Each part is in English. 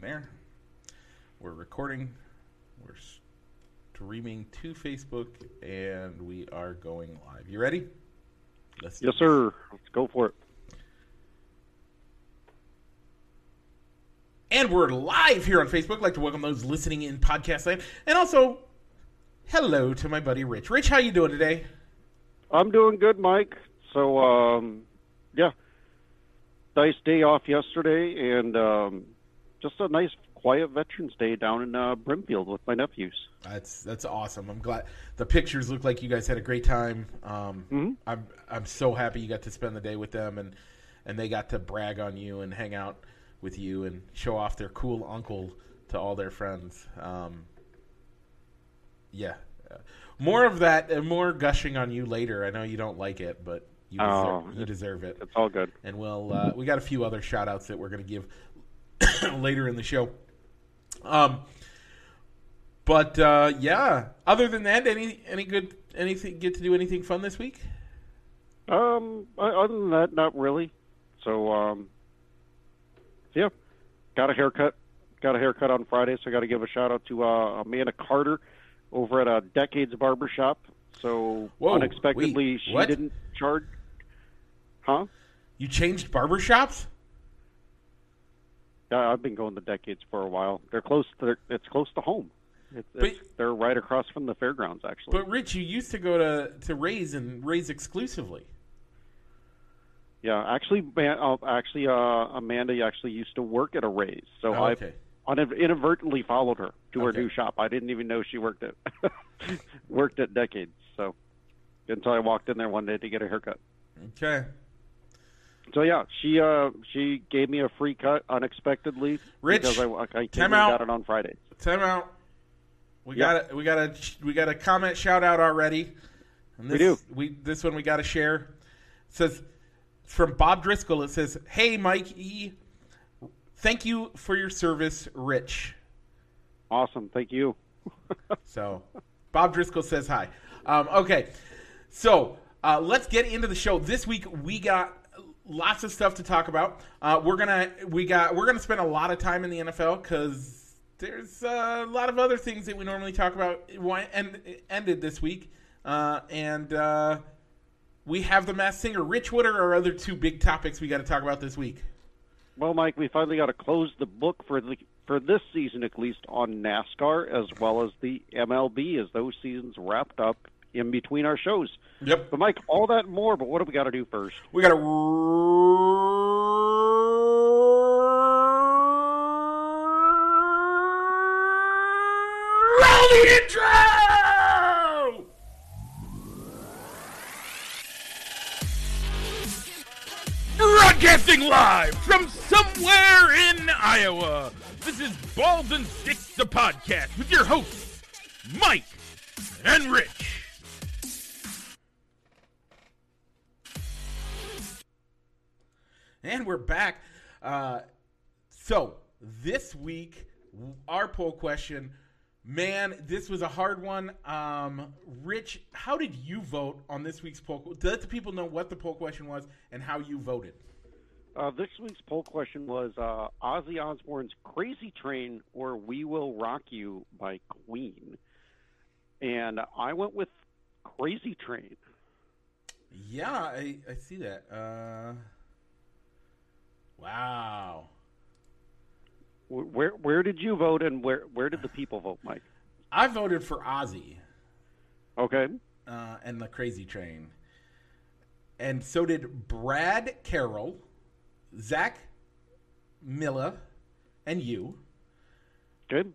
there. We're recording. We're streaming to Facebook, and we are going live. You ready? Let's yes, sir. Let's go for it. And we're live here on Facebook. I'd like to welcome those listening in podcast land, and also hello to my buddy Rich. Rich, how you doing today? I'm doing good, Mike. So, um, yeah, nice day off yesterday, and um, just a nice quiet Veterans Day down in uh, Brimfield with my nephews. That's that's awesome. I'm glad the pictures look like you guys had a great time. Um, mm-hmm. I'm I'm so happy you got to spend the day with them and and they got to brag on you and hang out with you and show off their cool uncle to all their friends. Um, yeah, more of that and more gushing on you later. I know you don't like it, but you deserve, oh, you deserve it. It's all good. And we'll uh, we got a few other shout outs that we're going to give later in the show. Um, but uh, yeah, other than that, any any good anything get to do anything fun this week? Um, other than that, not really. So um, yeah, got a haircut. Got a haircut on Friday, so I got to give a shout out to uh, Amanda Carter over at a Decades Barbershop. So Whoa, unexpectedly, wait, she didn't charge. Huh? You changed barbershops? Yeah, I've been going to Decades for a while. They're close. To, it's close to home. It's, but, it's, they're right across from the fairgrounds, actually. But Rich, you used to go to to Rays and Rays exclusively. Yeah, actually, uh, actually, uh, Amanda actually used to work at a Rays, so oh, okay. I inadvertently followed her to okay. her new shop. I didn't even know she worked at worked at Decades. So until I walked in there one day to get a haircut. Okay. So yeah, she uh she gave me a free cut unexpectedly Rich, because I, I came out. got it on Friday. Time out. We yep. got a, we got a we got a comment shout out already. And this, we do. We this one we got to share. It says from Bob Driscoll. It says, "Hey Mike E, thank you for your service, Rich." Awesome, thank you. so, Bob Driscoll says hi. Um, okay, so uh, let's get into the show. This week we got lots of stuff to talk about. Uh, we're gonna we got we're gonna spend a lot of time in the NFL because there's a lot of other things that we normally talk about and ended this week, uh, and uh, we have the Masked Singer. Rich, what are our other two big topics we got to talk about this week? Well, Mike, we finally got to close the book for the for this season, at least on NASCAR as well as the MLB, as those seasons wrapped up in between our shows. Yep. But Mike, all that more. But what do we got to do first? We got to roll the intro. Broadcasting live from somewhere in Iowa. This is Balls and Sticks, the podcast with your hosts, Mike and Rich. And we're back. Uh, so this week, our poll question, man, this was a hard one. Um, Rich, how did you vote on this week's poll? Let the people know what the poll question was and how you voted. Uh, this week's poll question was uh, Ozzy Osbourne's "Crazy Train" or "We Will Rock You" by Queen, and I went with "Crazy Train." Yeah, I, I see that. Uh... Wow. Where where did you vote, and where where did the people vote, Mike? I voted for Ozzy. Okay. Uh, and the Crazy Train, and so did Brad Carroll, Zach Milla, and you. Good.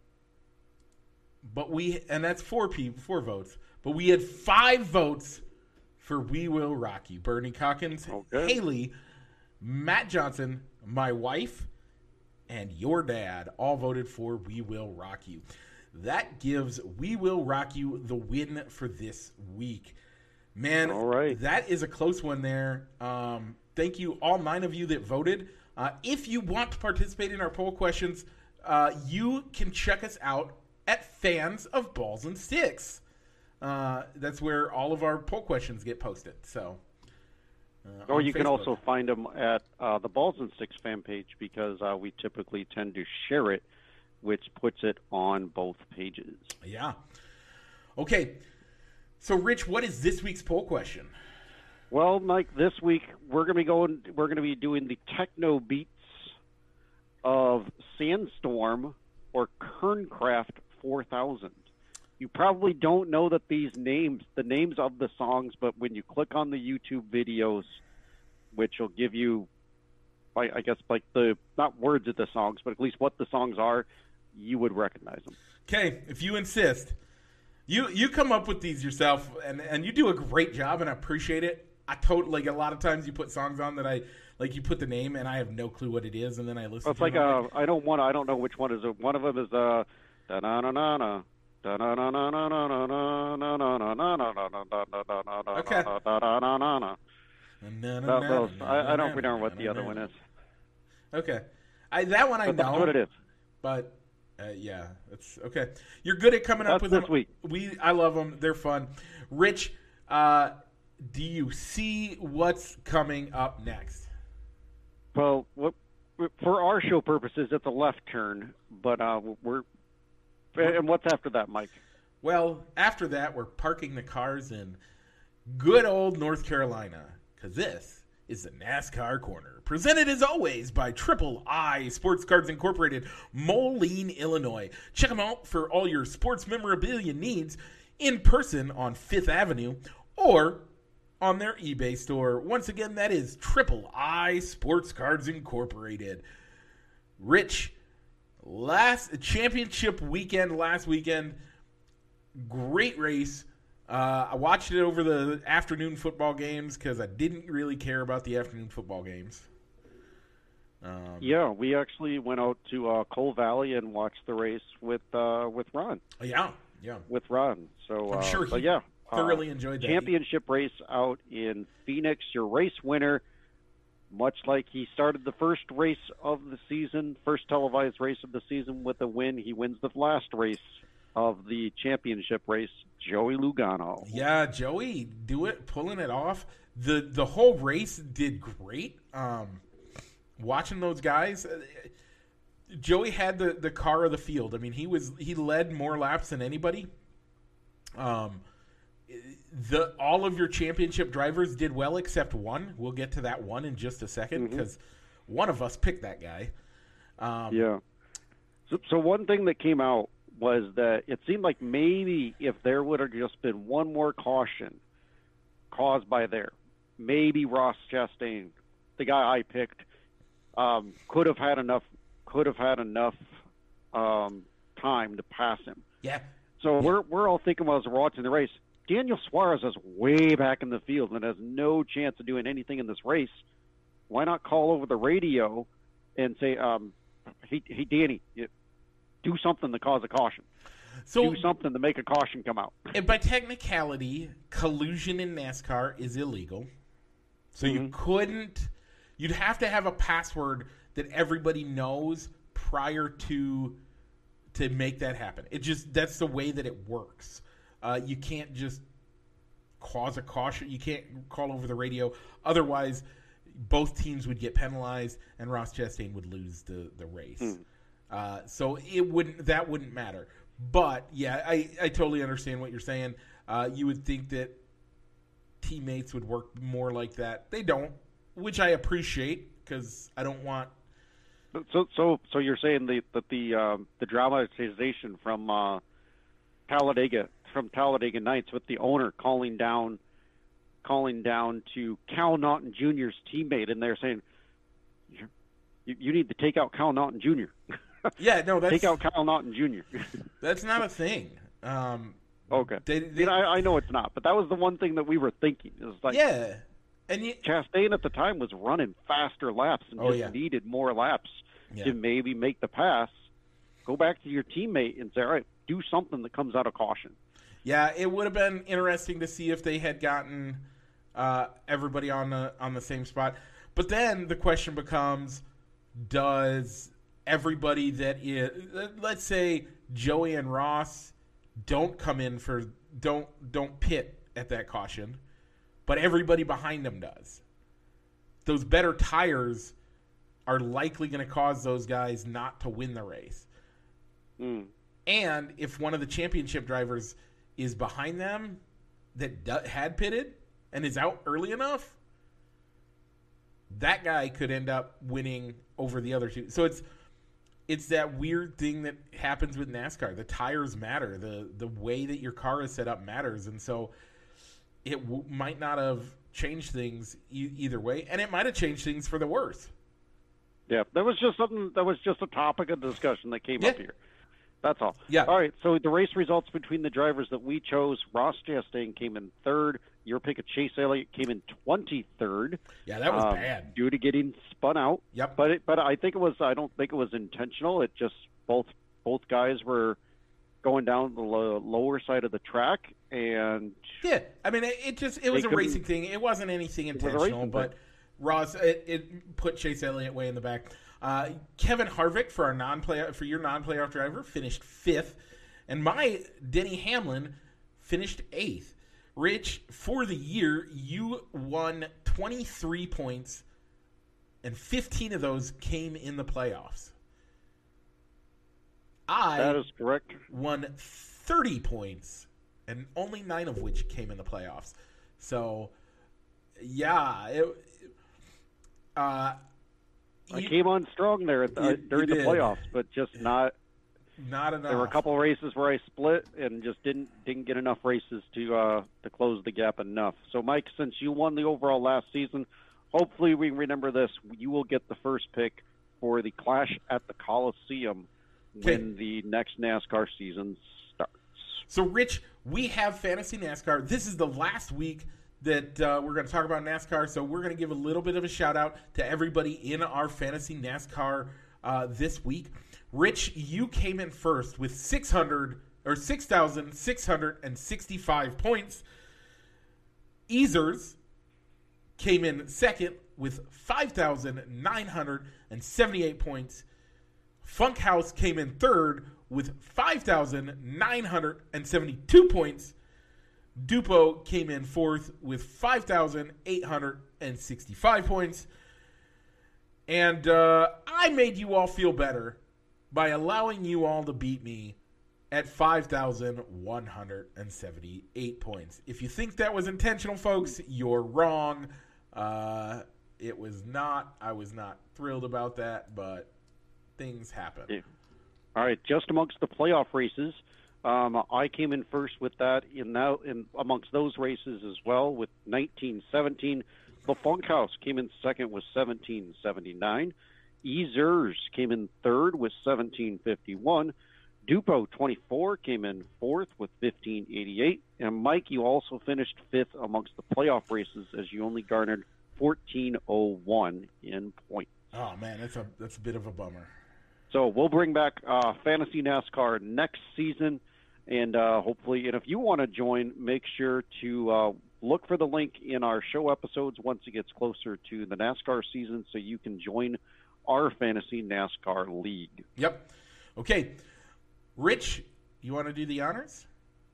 But we and that's four people, four votes. But we had five votes for "We Will Rock You." Bernie Calkins, okay. Haley, Matt Johnson, my wife, and your dad all voted for We Will Rock You. That gives We Will Rock You the win for this week. Man, all right. that is a close one there. Um, thank you, all nine of you that voted. Uh, if you want to participate in our poll questions, uh, you can check us out at Fans of Balls and Sticks. Uh, that's where all of our poll questions get posted. So Uh, Or you can also find them at uh, the Balls and Sticks fan page because uh, we typically tend to share it, which puts it on both pages. Yeah. Okay. So, Rich, what is this week's poll question? Well, Mike, this week we're going to be going. We're going to be doing the techno beats of Sandstorm or Kernkraft 4000. You probably don't know that these names, the names of the songs, but when you click on the YouTube videos, which will give you, I, I guess, like the not words of the songs, but at least what the songs are, you would recognize them. Okay, if you insist, you you come up with these yourself, and and you do a great job, and I appreciate it. I totally like a lot of times you put songs on that I like. You put the name, and I have no clue what it is, and then I listen. Well, it's to like it, and I'm uh, I don't want. I don't know which one is. it. One of them is uh, da na na na Okay. I, I don't remember what the other one is. Okay, I that one I But that's know. what it is. But uh, yeah, it's okay. You're good at coming up That's with this them. week. We I love them. They're fun. Rich, uh, do you see what's coming up next? Well, what, for our show purposes, it's a left turn, but uh, we're. And what's after that, Mike? Well, after that, we're parking the cars in good old North Carolina because this is the NASCAR Corner, presented as always by Triple I Sports Cards Incorporated, Moline, Illinois. Check them out for all your sports memorabilia needs in person on Fifth Avenue or on their eBay store. Once again, that is Triple I Sports Cards Incorporated. Rich, last championship weekend last weekend great race uh, i watched it over the afternoon football games because i didn't really care about the afternoon football games um, Yeah, we actually went out to uh, Coal Valley and watched the race with uh, with Ron. yeah yeah With Ron, so I'm uh, sure but he yeah, uh, thoroughly enjoyed that championship race out in Phoenix. Your race winner, much like he started the first race of the season, first televised race of the season with a win, he wins the last race of the championship race. Joey Logano. yeah joey do it pulling it off the the whole race did great um watching those guys uh, joey had the the car of the field i mean he was he led more laps than anybody um the all of your championship drivers did well except one. We'll get to that one in just a 2nd because one of us picked that guy. Um Yeah. So, so one thing that came out was that it seemed like maybe if there would have just been one more caution caused by there, maybe Ross Chastain, the guy I picked, um, could have had enough could have had enough um, time to pass him. yeah. So we're we're all thinking while we're watching the race, Daniel Suarez is way back in the field and has no chance of doing anything in this race. Why not call over the radio and say, um, "Hey, hey, Danny, do something to cause a caution. so do something to make a caution come out." And by technicality, collusion in NASCAR is illegal. So you couldn't. You'd have to have a password that everybody knows prior to to make that happen. It just that's the way that it works. Uh, you can't just cause a caution. You can't call over the radio. Otherwise, both teams would get penalized, and Ross Chastain would lose the the race. Uh, so it wouldn't that wouldn't matter. But yeah, I, I totally understand what you're saying. Uh, you would think that teammates would work more like that. They don't, which I appreciate because I don't want. So, so, so you're saying the, that the um, the dramatization from uh, Talladega from Talladega Nights with the owner calling down, calling down to Cal Naughton Jr.'s teammate, and they're saying, "You, you need to take out Cal Naughton Jr. Yeah, no, that's take out Cal Naughton Jr." that's not a thing. Um, okay, they, they, You know, I, I know it's not, but that was the one thing that we were thinking. It was like, yeah, and you, Chastain at the time was running faster laps and Oh, just yeah. needed more laps Yeah. to maybe make the pass. Go back to your teammate and say, all right, do something that comes out of caution. Yeah, it would have been interesting to see if they had gotten uh, everybody on the on the same spot. But then the question becomes: Does everybody that is, let's say Joey and Ross, don't come in for don't don't pit at that caution, but everybody behind them does? those better tires are likely going to cause those guys not to win the race. Mm. And if one of the championship drivers is behind them that d- had pitted and is out early enough, that guy could end up winning over the other two. So it's it's that weird thing that happens with NASCAR. The tires matter. The the way that your car is set up matters, and so it w- might not have changed things e- either way, and it might have changed things for the worse. Yeah, that was just something that was just a topic of discussion that came Yeah. up here. That's all. Yeah. All right. So the race results between the drivers that we chose: Ross Chastain came in third. Your pick of Chase Elliott came in twenty third. Yeah, that was um, bad. due to getting spun out. Yep. But it, but I think it was. I don't think it was intentional. It just both both guys were going down the lo- lower side of the track, and Yeah, I mean, it, it just it was a racing thing. It wasn't anything intentional, but Ross it, it put Chase Elliott way in the back. Uh, Kevin Harvick for our non-play for your non-playoff driver finished fifth, and my Denny Hamlin finished eighth. Rich, for the year, you won twenty three points, and fifteen of those came in the playoffs. I that is correct. won 30 points, and only nine of which came in the playoffs. So, yeah, it, uh, I you- came on strong there at the, You- you during the playoffs, but just not. not enough. There were a couple of races where I split and just didn't didn't get enough races to uh, to close the gap enough. So, Mike, since you won the overall last season, hopefully we remember this. You will get the first pick for the Clash at the Coliseum when the next NASCAR season starts. So, Rich, we have fantasy NASCAR. This is the last week that uh, we're going to talk about NASCAR. So, we're going to give a little bit of a shout out to everybody in our fantasy NASCAR uh, this week. Rich, you came in first with 600 or 6,665 points. Easers came in second with 5,978 points. Funkhouse came in third with 5,972 points. Dupo came in fourth with 5,865 points. And uh, I made you all feel better by allowing you all to beat me at 5,178 points. If you think that was intentional, folks, you're wrong. Uh, it was not. I was not thrilled about that, but things happen. All right, just amongst the playoff races, um, I came in first with that in that in amongst those races as well with 1917. The Funkhouse came in second with 1779. Ezers came in third with 1751. Dupo 24 came in fourth with 1588. And Mike, you also finished fifth amongst the playoff races as you only garnered 1401 in points. Oh man, that's a that's a bit of a bummer. So we'll bring back uh, fantasy NASCAR next season, and uh, hopefully, and if you want to join, make sure to uh, look for the link in our show episodes once it gets closer to the NASCAR season, so you can join our fantasy NASCAR league. Yep. Okay, Rich, you want to do the honors?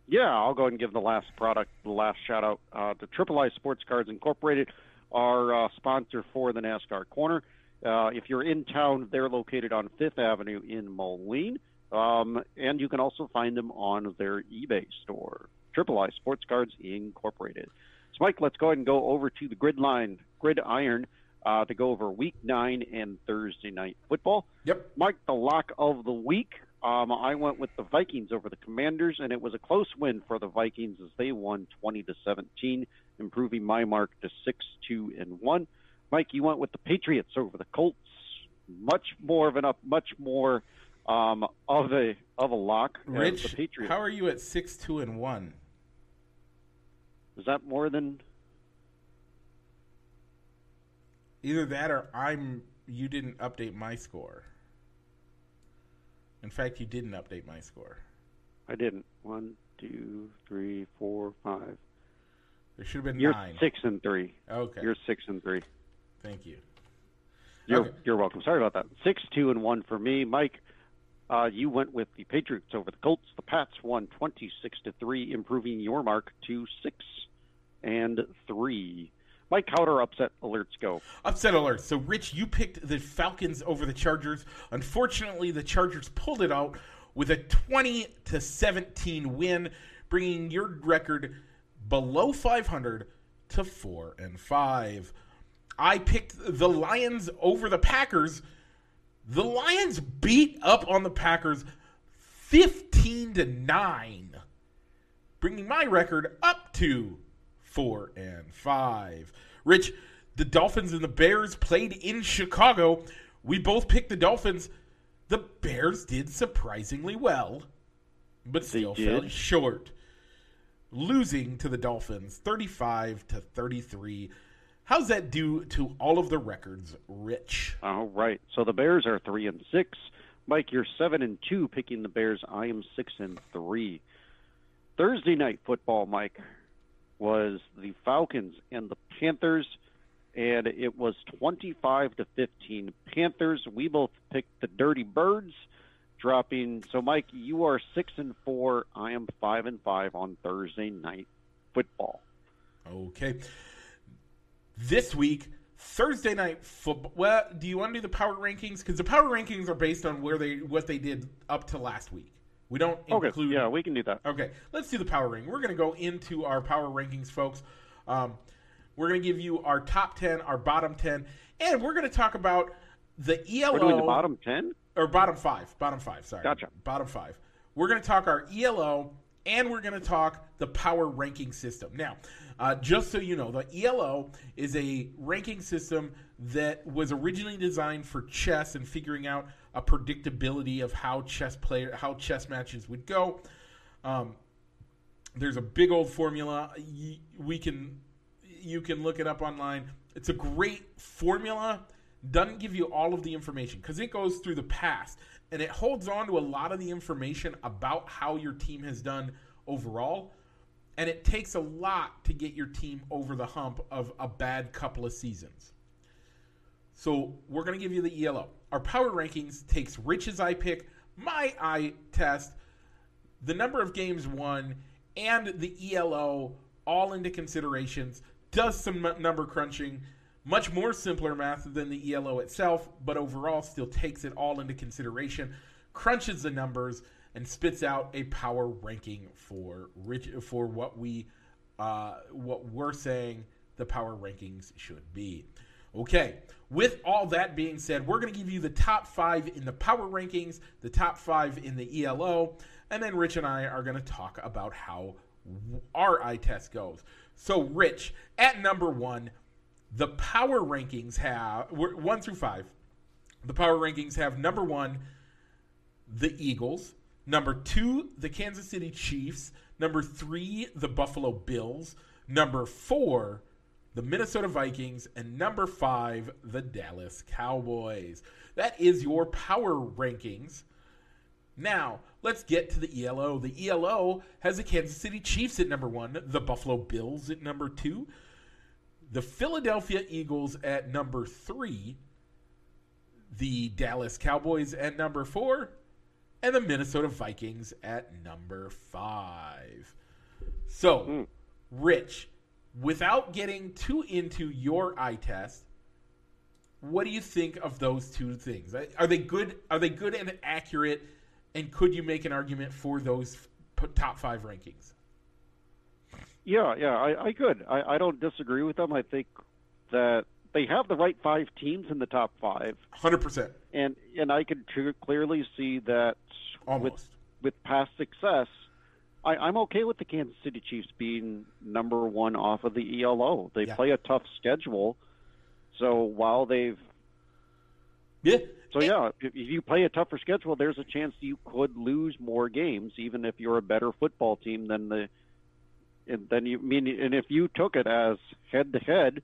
Yeah, I'll go ahead and give the last product, the last shout out uh, to Triple I Sports Cards Incorporated, our uh, sponsor for the NASCAR Corner. Uh, if you're in town, they're located on Fifth Avenue in Moline, um, and you can also find them on their eBay store, Triple I Sports Cards Incorporated. So, Mike, let's go ahead and go over to the grid line, grid uh, to go over Week Nine and Thursday night football. Yep. Mike, the lock of the week. Um, I went with the Vikings over the Commanders, and it was a close win for the Vikings as they won 20 to 17, improving my mark to six, two, and one. Mike, you went with the Patriots over the Colts. Much more of an up, much more um, of a of a lock. Rich, the how are you at six, two, and one? Is that more than? Either that or I'm. You didn't update my score. In fact, you didn't update my score. I didn't. One, two, three, four, five. There should have been You're nine. six and three. Okay. You're six and three. Thank you. You're, Okay. you're welcome. Sorry about that. Six, two, and one for me. Mike, uh, you went with the Patriots over the Colts. The Pats won twenty-six to three, improving your mark to six and three. my counter upset alerts go. Upset alert. So, Rich, you picked the Falcons over the Chargers. Unfortunately, the Chargers pulled it out with a 20 to 17 win, bringing your record below 500 to 4 and 5. I picked the Lions over the Packers. The Lions beat up on the Packers 15 to 9, bringing my record up to 4 and 5. Rich, the Dolphins and the Bears played in Chicago. We both picked the Dolphins. The Bears did surprisingly well, but still fell short, losing to the Dolphins 35 to 33. How's that due to all of the records, Rich? All right. So the Bears are three and six. Mike, you're seven and two picking the Bears. I am six and three. Thursday night football, Mike, was the Falcons and the Panthers, and it was 25 to 15 Panthers. We both picked the Dirty Birds, dropping. So, Mike, you are six and four. I am five and five on Thursday night football. Okay. This week, Thursday night football. Well, do you want to do the power rankings? Because the power rankings are based on where they what they did up to last week. We don't Okay. include. Yeah, we can do that. Okay, let's do the power ranking. We're going to go into our power rankings, folks. Um, we're going to give you our top 10, our bottom 10, and we're going to talk about the ELO. We're doing the bottom ten. Or bottom five. Bottom five, sorry. Gotcha. Bottom five. We're going to talk our ELO and we're going to talk the power ranking system. Now, uh, just so you know, the ELO is a ranking system that was originally designed for chess and figuring out a predictability of how chess player how chess matches would go. Um, there's a big old formula. We can you can look it up online. It's a great formula. Doesn't give you all of the information because it goes through the past and it holds on to a lot of the information about how your team has done overall. And it takes a lot to get your team over the hump of a bad couple of seasons. So we're going to give you the ELO. Our power rankings takes Rich's eye pick, my eye test, the number of games won, and the ELO all into considerations. Does some number crunching, much more simpler math than the ELO itself, but overall still takes it all into consideration, crunches the numbers, and spits out a power ranking for Rich for what we uh, what we're saying the power rankings should be. Okay, with all that being said, we're going to give you the top five in the power rankings, the top five in the ELO, and then Rich and I are going to talk about how our eye test goes. So, Rich, at number one, the power rankings have one through five. The power rankings have number one, the Eagles. Number two, the Kansas City Chiefs. Number three, the Buffalo Bills. Number four, the Minnesota Vikings. And number five, the Dallas Cowboys. That is your power rankings. Now, let's get to the ELO. The ELO has the Kansas City Chiefs at number one, the Buffalo Bills at number two, the Philadelphia Eagles at number three, the Dallas Cowboys at number four, and the Minnesota Vikings at number five. So, hmm. Rich, without getting too into your eye test, what do you think of those two things? Are they good? Are they good and accurate? And could you make an argument for those top five rankings? Yeah, yeah, I, I could. I, I don't disagree with them. I think that they have the right five teams in the top five, Hundred percent, and and I can tr- clearly see that almost. with with past success, I, I'm okay with the Kansas City Chiefs being number one off of the ELO. They Yeah. play a tough schedule, so while they've yeah. so yeah, if, if you play a tougher schedule, there's a chance you could lose more games, even if you're a better football team than the. And then you mean, and if you took it as head to head,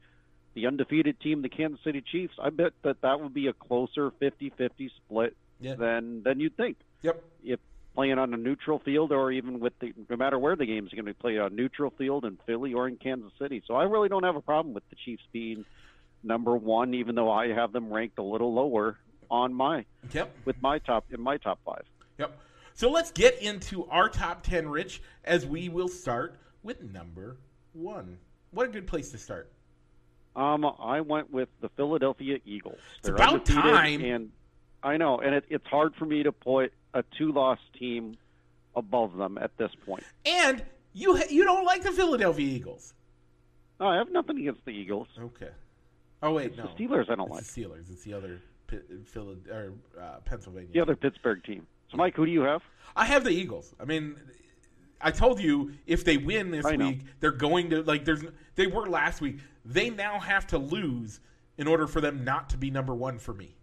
the undefeated team, the Kansas City Chiefs, I bet that that would be a closer 50-50 split Yeah. than than you'd think. Yep. If playing on a neutral field, or even with the no matter where the game's going to play on neutral field in Philly or in Kansas City, so I really don't have a problem with the Chiefs being number one, even though I have them ranked a little lower on my Yep. with my top in my top five. Yep. So let's get into our top 10, Rich, as we will start with number one. What a good place to start. Um, I went with the Philadelphia Eagles. It's about time. and I know, and it, it's hard for me to put a two-loss team above them at this point. And you you don't like the Philadelphia Eagles. No, I have nothing against the Eagles. Okay. Oh wait, It's no. the Steelers I don't It's like. the Steelers. It's the other Pi- Phila- or uh, Pennsylvania. The other Pittsburgh team. So, Mike, who do you have? I have the Eagles. I mean, I told you if they win this I know. week, they're going to like. There's they were last week. They now have to lose in order for them not to be number one for me.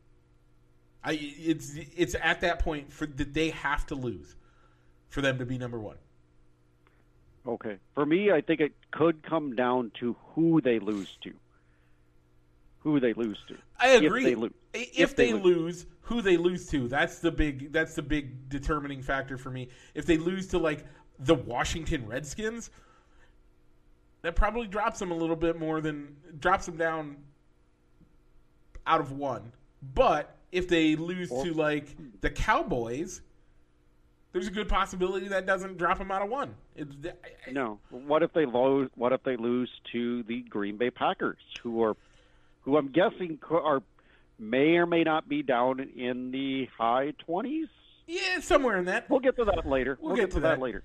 I it's it's at that point for that they have to lose for them to be number one. Okay. For me, I think it could come down to who they lose to. Who they lose to. I agree. If they lose. If, If they, they lose, who they lose to, that's the big that's the big determining factor for me. If they lose to like the Washington Redskins, that probably drops them a little bit more than drops them down out of one. But if they lose to like the Cowboys, there's a good possibility that doesn't drop them out of one. It, I- No. What if they lose? What if they lose to the Green Bay Packers, who are, who I'm guessing are, may or may not be down in the high twenties? yeah, somewhere in that. We'll get to that later. We'll We'll, get get, to to that. that. later.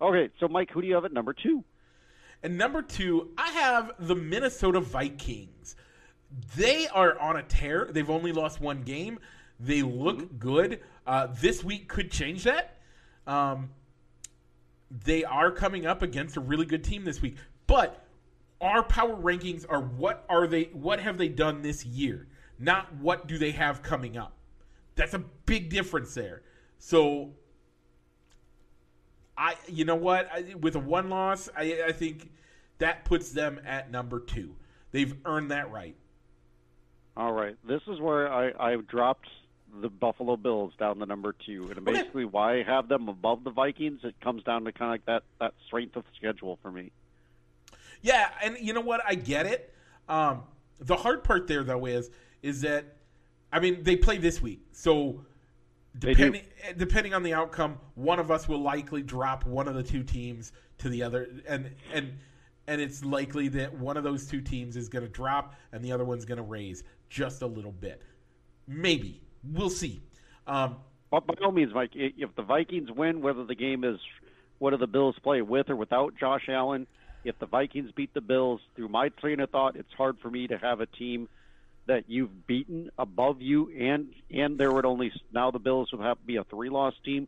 Okay, so Mike, who do you have at number two? And number two, I have the Minnesota Vikings. They are on a tear. They've only lost one game. They look good. Uh, this week could change that. Um, they are coming up against a really good team this week. But our power rankings are what are they? What have they done this year? Not what do they have coming up. That's a big difference there. So I, you know what? I, with a one loss, I, I think that puts them at number two. They've earned that right. All right, this is where I I dropped the Buffalo Bills down to number two, and Okay. basically why I have them above the Vikings. It comes down to kind of like that that strength of schedule for me. Yeah, and you know what? I get it. Um, the hard part there, though, is is that I mean they play this week, so. Depending depending on the outcome, one of us will likely drop one of the two teams to the other, and and and it's likely that one of those two teams is going to drop and the other one's going to raise just a little bit. Maybe we'll see. Um, But by all means, Mike, if the Vikings win, whether the game is what do the Bills play with or without Josh Allen, if the Vikings beat the Bills, through my train of thought, it's hard for me to have a team that you've beaten above you, and and there would only now the Bills would have to be a three loss team.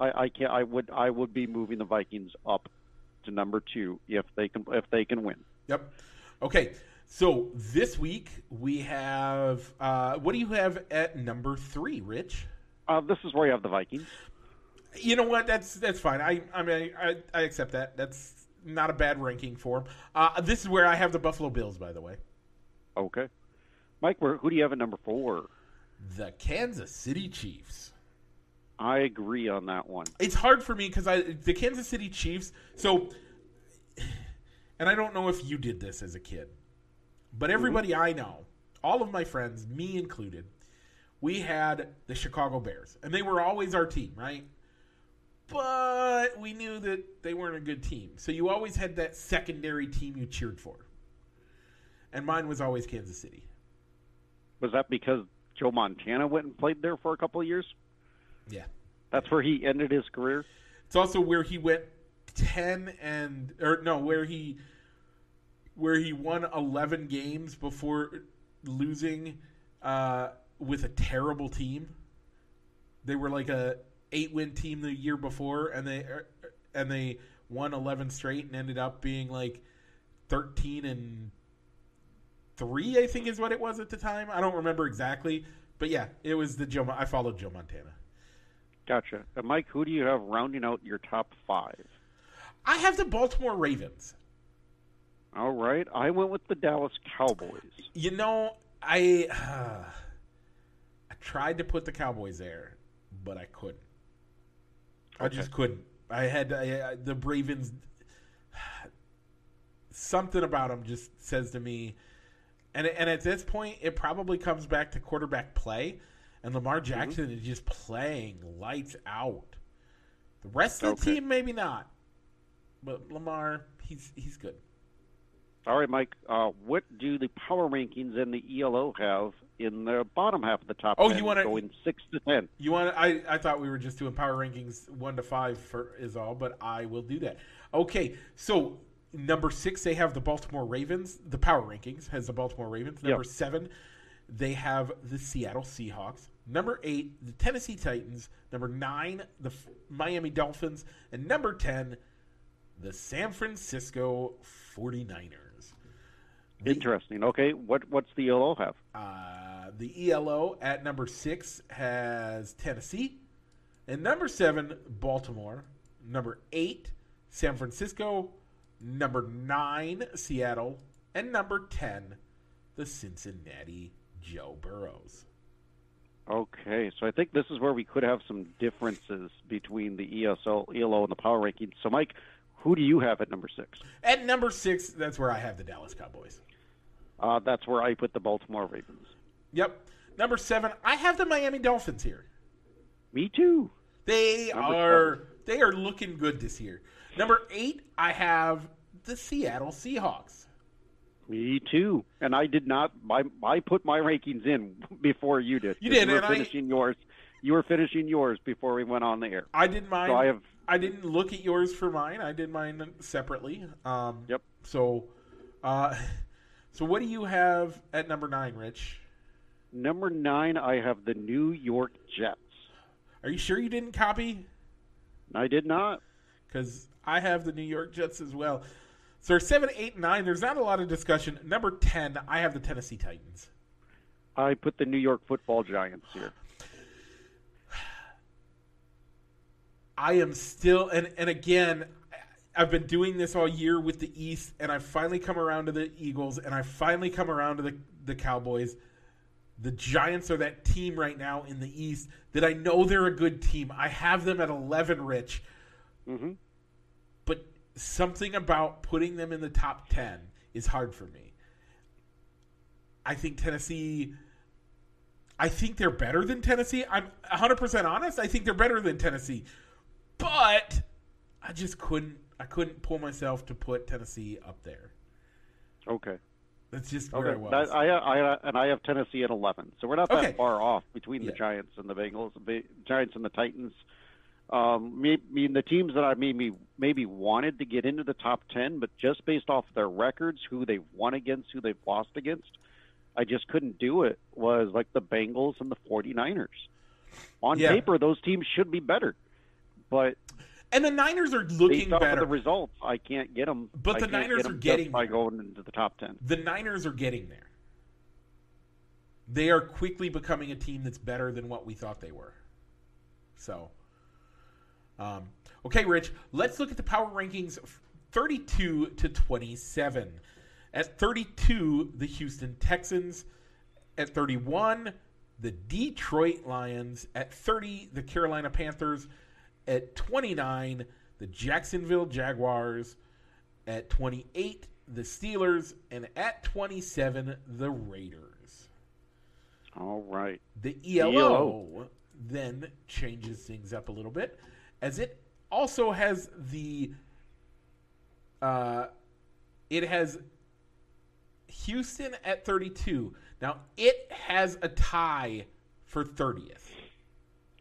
I, I can I would I would be moving the Vikings up to number two if they can if they can win. Yep. Okay. So this week we have uh, what do you have at number three, Rich? Uh, this is where you have the Vikings. You know what? That's that's fine. I I mean I, I accept that. That's not a bad ranking for them. Uh, this is where I have the Buffalo Bills, by the way. Okay, Mike, where, who do you have at number four? The Kansas City Chiefs. I agree on that one. It's hard for me because I the Kansas City Chiefs. So, and I don't know if you did this as a kid, but mm-hmm. everybody I know, all of my friends, me included, we had the Chicago Bears, and they were always our team, right? But we knew that they weren't a good team, so you always had that secondary team you cheered for, and mine was always Kansas City. Was that because Joe Montana went and played there for a couple of years? Yeah. That's where he ended his career. It's also where he went ten and or no, where he where he won eleven games before losing uh, with a terrible team. They were like a eight win team the year before, and they er, and they won eleven straight and ended up being like thirteen and three. I think is what it was at the time. I don't remember exactly, but yeah, it was the Joe. I followed Joe Montana. Gotcha. And Mike, who do you have rounding out your top five? I have the Baltimore Ravens. All right, I went with the Dallas Cowboys. You know, I I tried to put the Cowboys there, but I couldn't. I just couldn't. I had I, I- the Ravens. Something about them just says to me, and and at this point, it probably comes back to quarterback play, and Lamar Jackson is just playing lights out. The rest of the Okay. team, maybe not, but Lamar, he's he's good. All right, Mike. Uh, what do the power rankings and the ELO have in the bottom half of the top? Oh, 10, you wanna- going six to ten? You want? I I thought we were just doing power rankings one to five for is all, but I will do that. Okay, so number six they have the Baltimore Ravens. The power rankings has the Baltimore Ravens. Number Yep. seven they have the Seattle Seahawks. Number eight the Tennessee Titans. Number nine the Miami Dolphins, and number ten the San Francisco 49ers. Interesting. Okay, what what's the ELO have? Uh, the ELO at number six has Tennessee, and number seven Baltimore, number eight San Francisco, number nine Seattle, and number ten the Cincinnati Joe Burrows. Okay, so I think this is where we could have some differences between the ESL, ELO, and the power rankings. So, Mike, who do you have at number six? At number six, that's where I have the Dallas Cowboys. Uh, that's where I put the Baltimore Ravens. Yep. Number seven, I have the Miami Dolphins here. Me too. They Number are they are looking good this year. Number eight, I have the Seattle Seahawks. Me too. And I did not. I, I put my rankings in before you did. You did, You were and I- finishing yours. You were finishing yours before we went on the air. I did mine. So I have. I didn't look at yours for mine. I did mine separately. Um, Yep. So, uh, so what do you have at number nine, Rich? Number nine, I have the New York Jets. Are you sure you didn't copy? I did not. Because I have the New York Jets as well. So seven, eight, nine. There's not a lot of discussion. Number ten, I have the Tennessee Titans. I put the New York Football Giants here. I am still and and again I've been doing this all year with the East and I finally come around to the Eagles and I finally come around to the the Cowboys. The Giants are that team right now in the East that I know they're a good team. I have them at 11 rich. hmm But something about putting them in the top 10 is hard for me. I think Tennessee I think they're better than Tennessee. I'm 100% honest. I think they're better than Tennessee. But I just couldn't I couldn't pull myself to put Tennessee up there. Okay. That's just where Okay. I was. That, I, I, and I have Tennessee at 11. So we're not that Okay. far off between Yeah. the Giants and the Bengals, the Giants and the Titans. Um, I mean, the teams that I maybe maybe wanted to get into the top 10, but just based off their records, who they've won against, who they've lost against, I just couldn't do it. Was like the Bengals and the 49ers. On Yeah. paper, those teams should be better, but and the Niners are based looking off better. of the results, I can't get them. But the I can't Niners get are getting by going into the top 10. the Niners are getting there. They are quickly becoming a team that's better than what we thought they were. So, um, okay, Rich, let's look at the power rankings 32 to 27. At 32, the Houston Texans. At 31, the Detroit Lions. At 30, the Carolina Panthers. At 29, the Jacksonville Jaguars. At 28, the Steelers. And at 27, the Raiders. All right. The ELO, ELO. then changes things up a little bit, as it also has the. Uh, it has Houston at 32. Now, it has a tie for 30th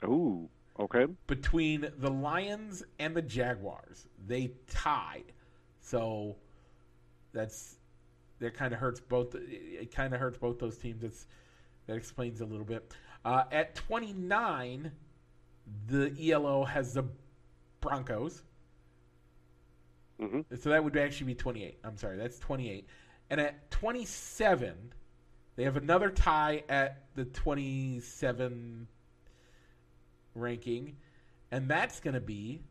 Ooh, okay. between the Lions and the Jaguars. They tied. So that's that kind of hurts both it kind of hurts both those teams. It's that explains a little bit. Uh, at 29, the ELO has the Broncos. hmm So that would actually be 28. I'm sorry, that's 28. And at 27, they have another tie at the 27 ranking, and that's going to be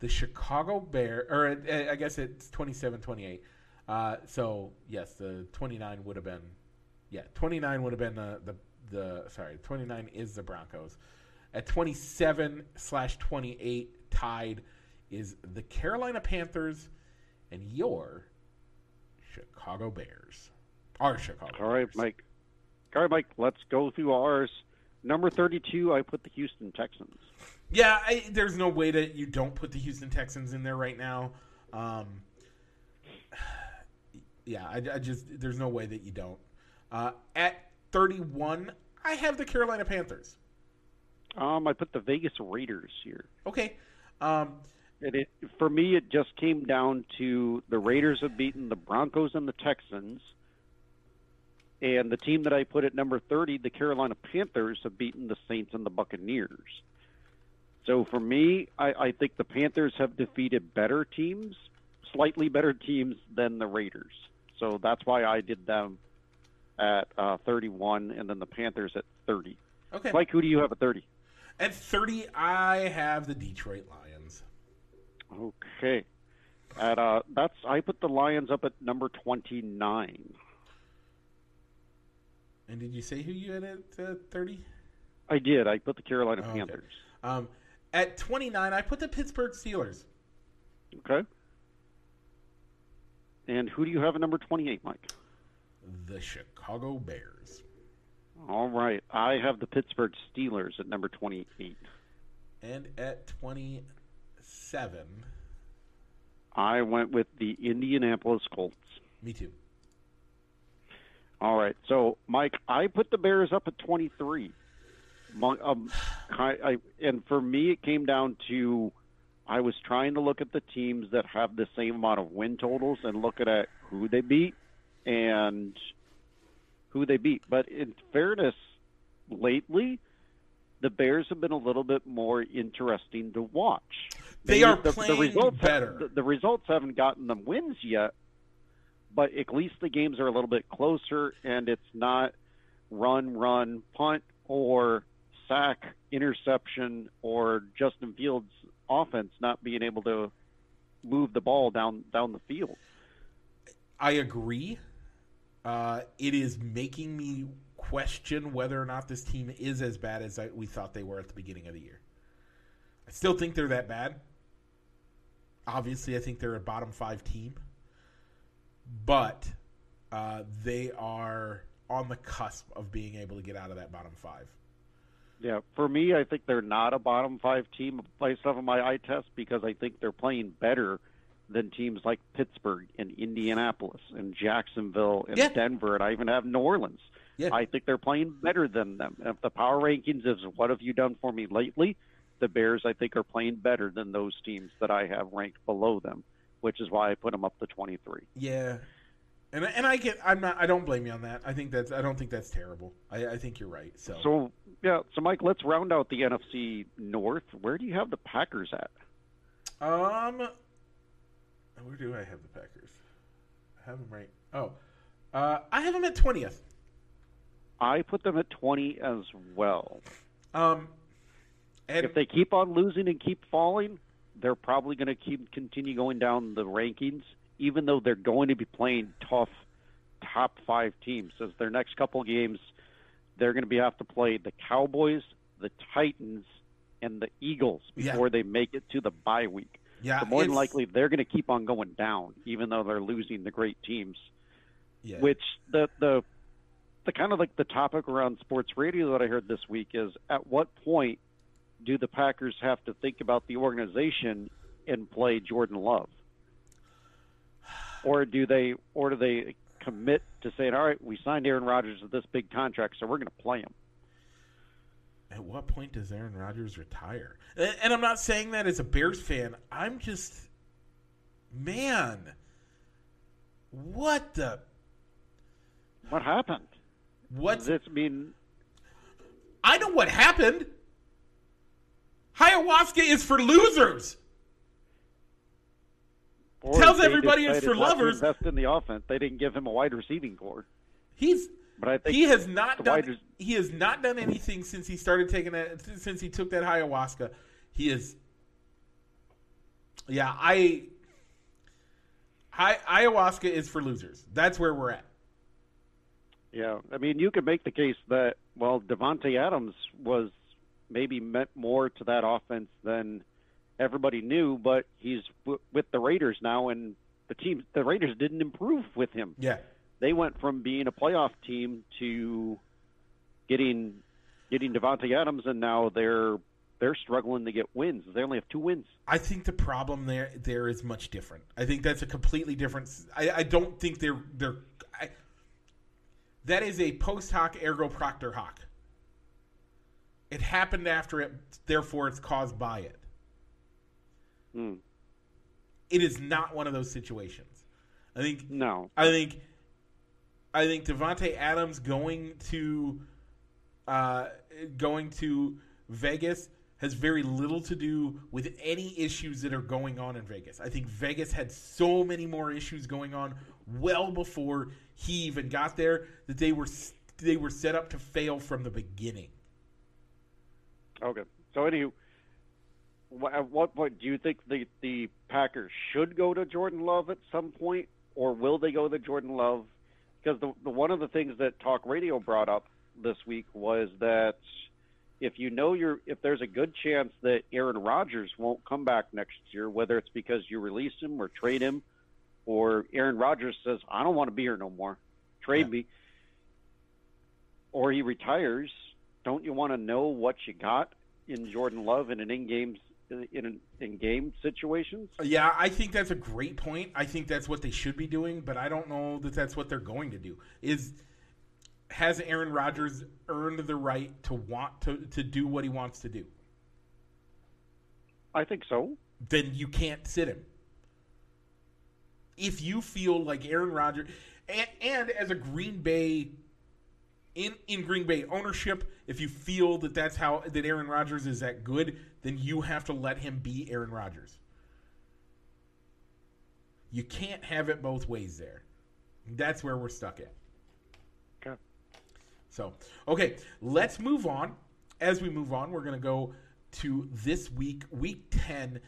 the Chicago Bear, or uh, I guess it's 27 28. Uh, so, yes, the 29 would have been, yeah, 29 would have been the, the, the, sorry, 29 is the Broncos. At 27 slash 28, tied is the Carolina Panthers and your Chicago Bears. Our Chicago All right, Bears. Mike. All right, Mike. Let's go through ours. Number thirty-two, I put the Houston Texans. Yeah, I, there's no way that you don't put the Houston Texans in there right now. Um, yeah, I, I just there's no way that you don't. Uh, at 31, I have the Carolina Panthers. Um, I put the Vegas Raiders here. Okay. Um, And it for me, it just came down to the Raiders have beaten the Broncos and the Texans, and the team that I put at number thirty, the Carolina Panthers, have beaten the Saints and the Buccaneers. So for me, I, I think the Panthers have defeated better teams, slightly better teams than the Raiders. So that's why I did them at uh, 31, and then the Panthers at 30. okay. Mike, who do you have at 30? At 30, I have the Detroit Lions. Okay. At uh, that's I put the Lions up at number 29. And did you say who you had at uh, 30? I did. I put the Carolina Oh, okay. Panthers. Um, at 29, I put the Pittsburgh Steelers. Okay. And who do you have at number 28, Mike? The Chicago Bears. All right. I have the Pittsburgh Steelers at number 28. And at 27, I went with the Indianapolis Colts. me too. All right. So, Mike, I put the Bears up at 23. Um, I, I, and for me, it came down to I was trying to look at the teams that have the same amount of win totals and look at who they beat and who they beat. But in fairness, lately, the Bears have been a little bit more interesting to watch. They are the, playing the results better. the, the results haven't gotten them wins yet, but at least the games are a little bit closer, and it's not run, run, punt, or sack, interception, or Justin Fields' offense not being able to move the ball down down the field. I agree. Uh, it is making me question whether or not this team is as bad as I, we thought they were at the beginning of the year. I still think they're that bad. Obviously, I think they're a bottom five team, but uh, they are on the cusp of being able to get out of that bottom five. Yeah, for me, I think they're not a bottom five team based off of my eye test because I think they're playing better than teams like Pittsburgh and Indianapolis and Jacksonville and Yeah. Denver, and I even have New Orleans. Yeah. I think they're playing better than them. If the power rankings is what have you done for me lately, the Bears I think are playing better than those teams that I have ranked below them, which is why I put them up to 23. Yeah, and and I get I'm not I don't blame you on that. I think that's I don't think that's terrible. I, I think you're right. So, So yeah, so Mike, let's round out the NFC North. Where do you have the Packers at? um, where do I have the Packers? I have them right. Oh, uh, I have them at twentieth. I put them at 20 as well. Um, and If they keep on losing and keep falling, they're probably going to keep continue going down the rankings, even though they're going to be playing tough top five teams. As their next couple games, they're going to be have to play the Cowboys, the Titans, and the Eagles Yeah. before they make it to the bye week. Yeah, So more than likely, they're going to keep on going down, even though they're losing the great teams. yeah. Which the the the kind of like the topic around sports radio that I heard this week is at what point do the Packers have to think about the organization and play Jordan Love, or do they or do they commit to saying, all right, we signed Aaron Rodgers with this big contract, so we're going to play him. At what point does Aaron Rodgers retire? And, I'm not saying that as a Bears fan. I'm just, man, what the What happened? what's Does this mean? I know what happened. Ayahuasca is for losers. or Tells everybody it's for lovers. Invest in the offense. They didn't give him a wide receiving core, He's but I think he has not done he has not done anything since he started taking that since he took that ayahuasca. He is Yeah, I Hi, ayahuasca is for losers. That's where we're at. Yeah, I mean, you could make the case that well, Davante Adams was maybe meant more to that offense than everybody knew, but he's w- with the Raiders now, and the team, the Raiders didn't improve with him. Yeah. They went from being a playoff team to getting getting Davante Adams, and now they're they're struggling to get wins. They only have two wins. I think the problem there there is much different. I think that's a completely different. I, I don't think they're they're. I, that is a post hoc ergo propter hoc. It happened after it, therefore it's caused by it. Hmm. It is not one of those situations. I think No. I think I think Davante Adams going to uh, going to Vegas has very little to do with any issues that are going on in Vegas. I think Vegas had so many more issues going on well before he even got there that they were they were set up to fail from the beginning. Okay. So, anywho, at what point do you think the the Packers should go to Jordan Love at some point, or will they go to Jordan Love? Because the, the one of the things that Talk Radio brought up this week was that if you know you're if there's a good chance that Aaron Rodgers won't come back next year, whether it's because you release him or trade him, or Aaron Rodgers says I don't want to be here no more, trade Yeah. me, or he retires, don't you want to know what you got in Jordan Love in an in-game in in-game situations? Yeah, I think that's a great point. I think that's what they should be doing, but I don't know that that's what they're going to do. Is has Aaron Rodgers earned the right to want to to do what he wants to do? I think so. Then you can't sit him. If you feel like Aaron Rodgers and, and as a Green Bay in in Green Bay ownership, if you feel that that's how that Aaron Rodgers is that good, then you have to let him be Aaron Rodgers. You can't have it both ways there. That's where we're stuck at. Okay. So, okay, let's move on. As we move on, we're going to go to this week, week 10,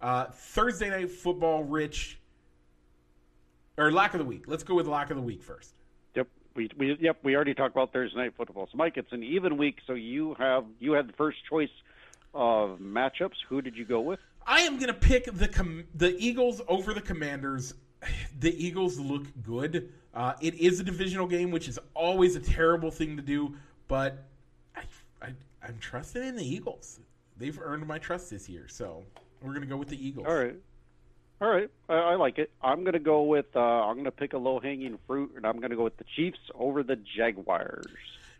uh, Thursday night football, Rich, or lock of the week. Let's go with lock of the week first. Yep. We, we yep we already talked about Thursday night football. So Mike, it's an even week. So you have you had the first choice of matchups. Who did you go with? I am going to pick the com- the Eagles over the Commanders. The Eagles look good. Uh, it is a divisional game, which is always a terrible thing to do, but I, I, I'm trusting in the Eagles. They've earned my trust this year, so we're going to go with the Eagles. All right. All right, I, I like it. I'm to go with. Uh, I'm to pick a low hanging fruit, and I'm to go with the Chiefs over the Jaguars.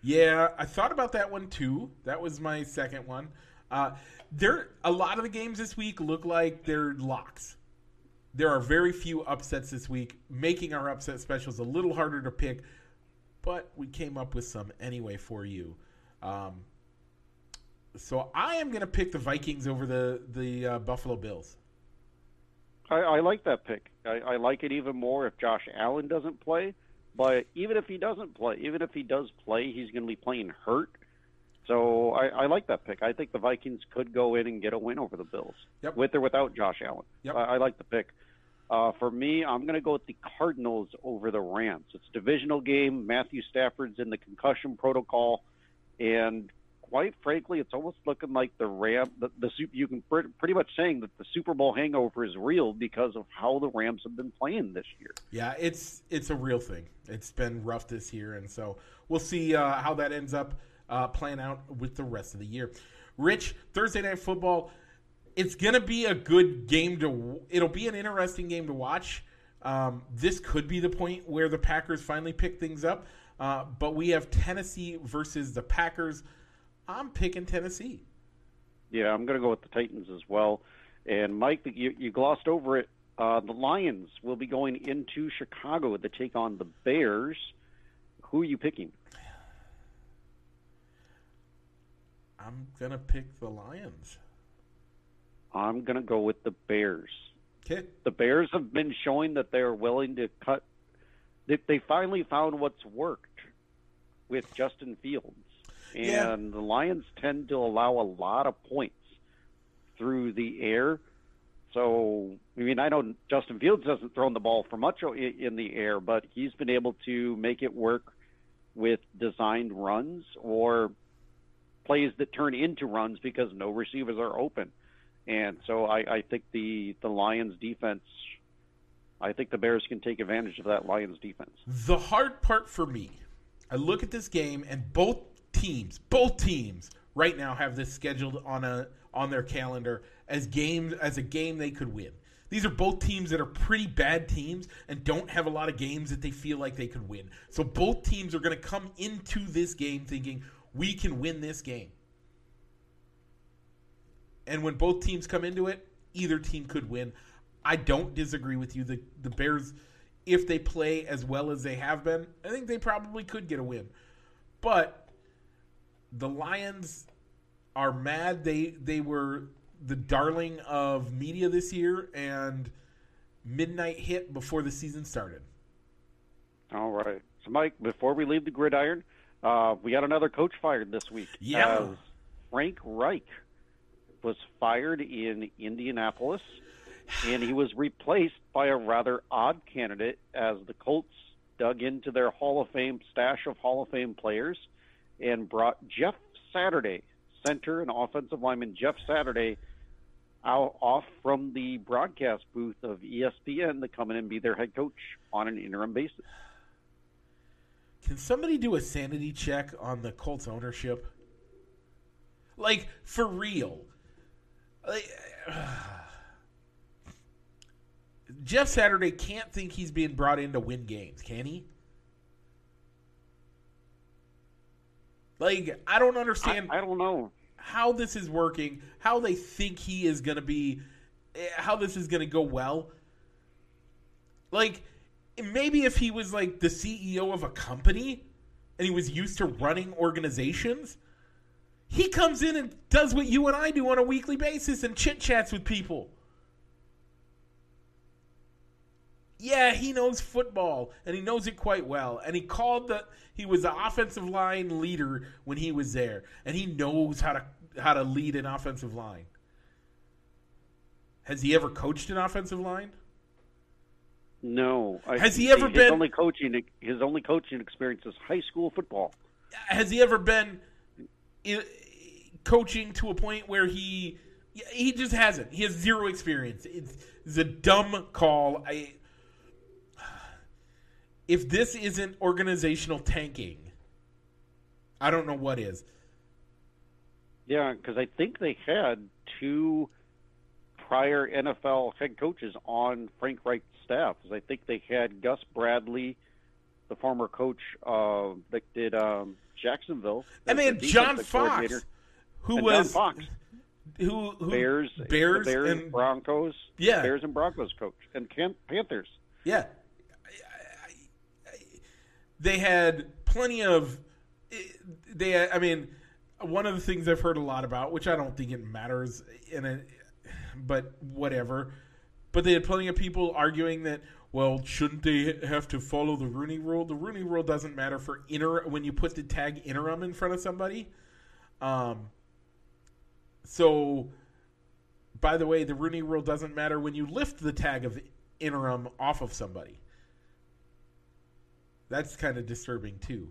Yeah, I thought about that one too. That was my second one. Uh, there, a lot of the games this week look like they're locks. There are very few upsets this week, making our upset specials a little harder to pick. But we came up with some anyway for you. Um, so I am going to pick the Vikings over the the uh, Buffalo Bills. I, I like that pick. I, I like it even more if Josh Allen doesn't play. But even if he doesn't play, even if he does play, he's going to be playing hurt. So I, I like that pick. I think the Vikings could go in and get a win over the Bills, Yep. with or without Josh Allen. Yep. I, I like the pick. Uh, for me, I'm going to go with the Cardinals over the Rams. It's a divisional game. Matthew Stafford's in the concussion protocol, and quite frankly, it's almost looking like the Ram. The, the you can pr- pretty much saying that the Super Bowl hangover is real because of how the Rams have been playing this year. Yeah, it's it's a real thing. It's been rough this year, and so we'll see uh, how that ends up uh, playing out with the rest of the year. Rich, Thursday night football. It's gonna be a good game to. It'll be an interesting game to watch. Um, this could be the point where the Packers finally pick things up. Uh, but we have Tennessee versus the Packers. I'm picking Tennessee. Yeah, I'm going to go with the Titans as well. And Mike, you, you glossed over it. Uh, the Lions will be going into Chicago to take on the Bears. Who are you picking? I'm gonna pick the Lions. I'm going to go with the Bears. Okay. The Bears have been showing that they're willing to cut. They, they finally found what's worked with Justin Fields. And Yeah. the Lions tend to allow a lot of points through the air. So, I mean, I know Justin Fields hasn't thrown the ball for much in the air, but he's been able to make it work with designed runs or plays that turn into runs because no receivers are open. And so I, I think the, the Lions defense, I think the Bears can take advantage of that Lions defense. The hard part for me, I look at this game and both teams, both teams right now have this scheduled on a on their calendar as games as a game they could win. These are both teams that are pretty bad teams and don't have a lot of games that they feel like they could win. So both teams are going to come into this game thinking we can win this game. And when both teams come into it, either team could win. I don't disagree with you. The the Bears, if they play as well as they have been, I think they probably could get a win. But the Lions are mad. They they were the darling of media this year, and midnight hit before the season started. All right. So, Mike, before we leave the gridiron, uh, we got another coach fired this week. Yeah. As Frank Reich was fired in Indianapolis, and he was replaced by a rather odd candidate as the Colts dug into their Hall of Fame stash of Hall of Fame players and brought Jeff Saturday, center and offensive lineman Jeff Saturday, out off from the broadcast booth of ESPN to come in and be their head coach on an interim basis. Can somebody do a sanity check on the Colts ownership? Like for real. Like, Jeff Saturday can't think he's being brought in to win games, can he? Like I don't understand I don't know. how this is working, how they think he is going to be, eh, how this is going to go well. Like, maybe if he was like the CEO of a company and he was used to running organizations, he comes in and does what you and I do on a weekly basis and chit chats with people. Yeah, he knows football and he knows it quite well. And he called the he was the offensive line leader when he was there, and he knows how to how to lead an offensive line. Has he ever coached an offensive line? No. I, Has he ever his been- only coaching? His only coaching experience is high school football. Has he ever been coaching to a point where he he just hasn't. He has zero experience. It's, it's a dumb call. I if this isn't organizational tanking, I don't know what is. Yeah, because I think they had two prior NFL head coaches on Frank Reich's staff. I think they had Gus Bradley, the former coach uh, that did um, Jacksonville, And they had John Fox, who And was John Fox, who, who Bears, Bears, Bears and Broncos, Yeah. Bears and Broncos coach, and Panthers. Yeah. They had plenty of. They, I mean, one of the things I've heard a lot about, which I don't think it matters in a, but whatever. But they had plenty of people arguing that, well, shouldn't they have to follow the Rooney Rule? The Rooney Rule doesn't matter for inter when you put the tag interim in front of somebody. Um. So, by the way, the Rooney Rule doesn't matter when you lift the tag of interim off of somebody. That's kind of disturbing too.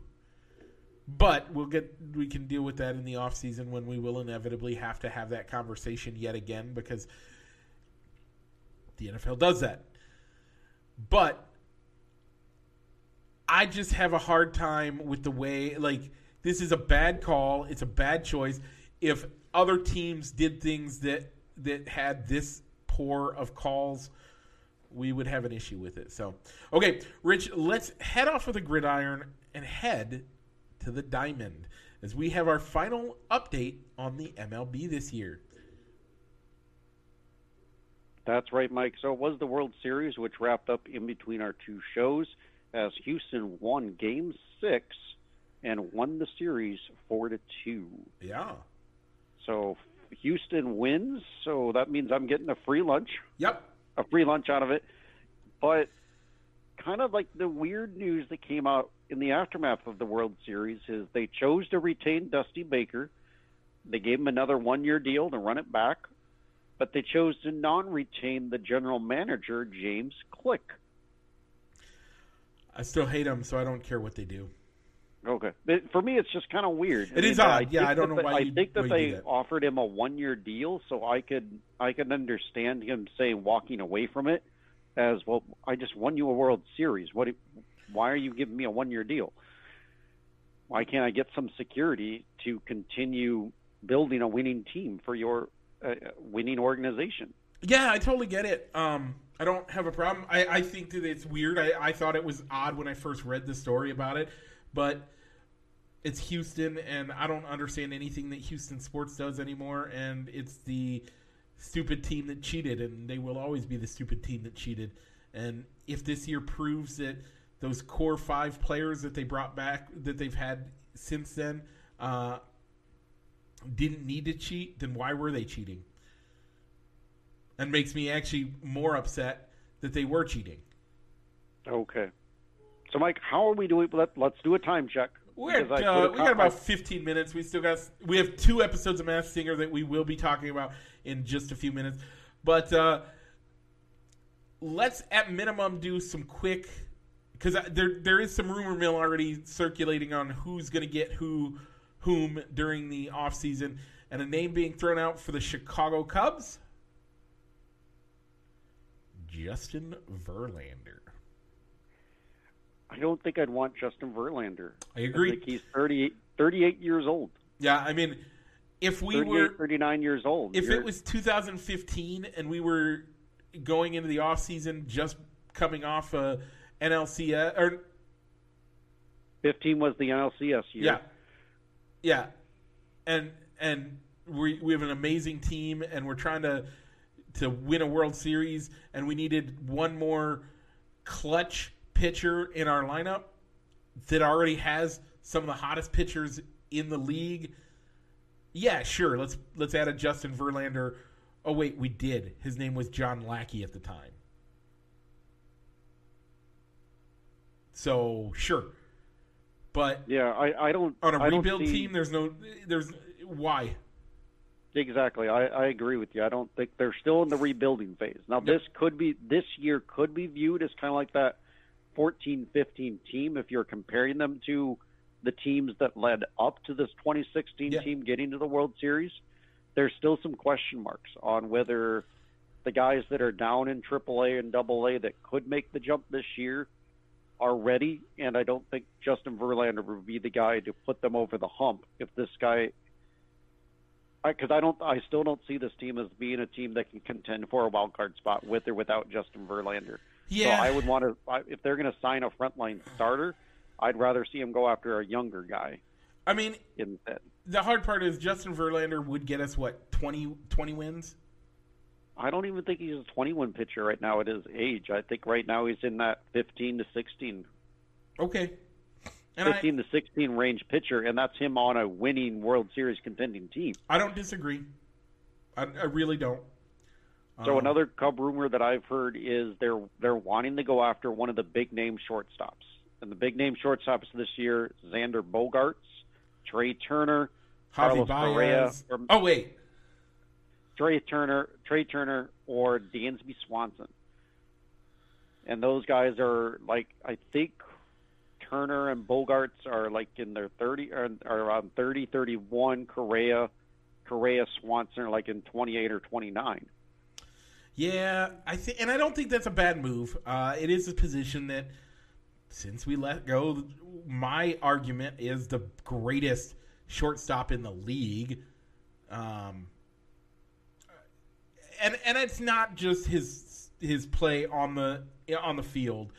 But we'll get we can deal with that in the off season when we will inevitably have to have that conversation yet again because the NFL does that. But I just have a hard time with the way like this is a bad call, it's a bad choice. If other teams did things that that had this poor of calls, we would have an issue with it. So, okay, Rich, let's head off with the gridiron and head to the diamond as we have our final update on the MLB this year. That's right, Mike. So it was the World Series, which wrapped up in between our two shows as Houston won Game Six and won the series four to two. Yeah. So Houston wins, so that means I'm getting a free lunch, Yep. A free lunch out of it. But kind of like the weird news that came out in the aftermath of the World Series is they chose to retain Dusty Baker. They gave him another one-year deal to run it back, but they chose to non-retain the general manager James Click. I still hate them, so I don't care what they do. Okay. For me, it's just kind of weird. It is I odd. Yeah, I don't know why I you- think that they that. offered him a one-year deal, so I could I could understand him saying walking away from it as well. I just won you a World Series. What? Why are you giving me a one-year deal? Why can't I get some security to continue building a winning team for your a winning organization. Yeah, I totally get it. Um, I don't have a problem. I, I think that it's weird. I, I thought it was odd when I first read the story about it, but it's Houston, and I don't understand anything that Houston sports does anymore. And it's the stupid team that cheated, and they will always be the stupid team that cheated. And if this year proves that those core five players that they brought back that they've had since then uh, didn't need to cheat, then why were they cheating? And makes me actually more upset that they were cheating. Okay. So, Mike, how are we doing? Let, let's do a time check. We're uh, we got about 15 minutes. We still got we have two episodes of Masked Singer that we will be talking about in just a few minutes. But uh, let's at minimum do some quick because there there is some rumor mill already circulating on who's going to get who whom during the off season, and a name being thrown out for the Chicago Cubs. Justin Verlander. I don't think I'd want Justin Verlander. I agree. I think he's 38, 38 years old. Yeah, I mean, if we were 39 years old. if it was 2015 and we were going into the off season just coming off a NLCS or 15 was the NLCS year. yeah, yeah, and and we we have an amazing team and we're trying to to win a World Series and we needed one more clutch pitcher in our lineup that already has some of the hottest pitchers in the league. Yeah, sure. Let's let's add a Justin Verlander. Oh wait, we did. His name was John Lackey at the time. So sure, but Yeah, I, I don't. on a I rebuild see- team, there's no there's why. Exactly. I, I agree with you. I don't think they're still in the rebuilding phase. Now, this could be this year could be viewed as kind of like that 14-15 team if you're comparing them to the teams that led up to this 2016 Yeah. team getting to the World Series. There's still some question marks on whether the guys that are down in AAA and AA that could make the jump this year are ready, and I don't think Justin Verlander would be the guy to put them over the hump if this guy because I, don't, I still don't see this team as being a team that can contend for a wild card spot with or without Justin Verlander. Yeah, So I would want to, if they're going to sign a frontline starter, I'd rather see him go after a younger guy I mean, instead. the hard part is Justin Verlander would get us what 20, 20 wins. I don't even think he's a 21 pitcher right now at his age. I think right now he's in that 15 to 16, Okay, and I, 15 to 16 range pitcher, and that's him on a winning World Series contending team. I don't disagree. I, I really don't. So Um, another Cub rumor that I've heard is they're they're wanting to go after one of the big name shortstops, and the big name shortstops this year: Xander Bogaerts, Trea Turner, Javi Carlos Correa, or Oh wait, Trea Turner, Trea Turner, or Dansby Swanson. And those guys are like I think Turner and Bogaerts are like in their 30 or are around 30, 31. Correa, Correa, Swanson are like in 28 or 29. Yeah, I think, and I don't think that's a bad move. Uh, it is a position that, since we let go, my argument is the greatest shortstop in the league. Um, and and it's not just his his play on the on the field,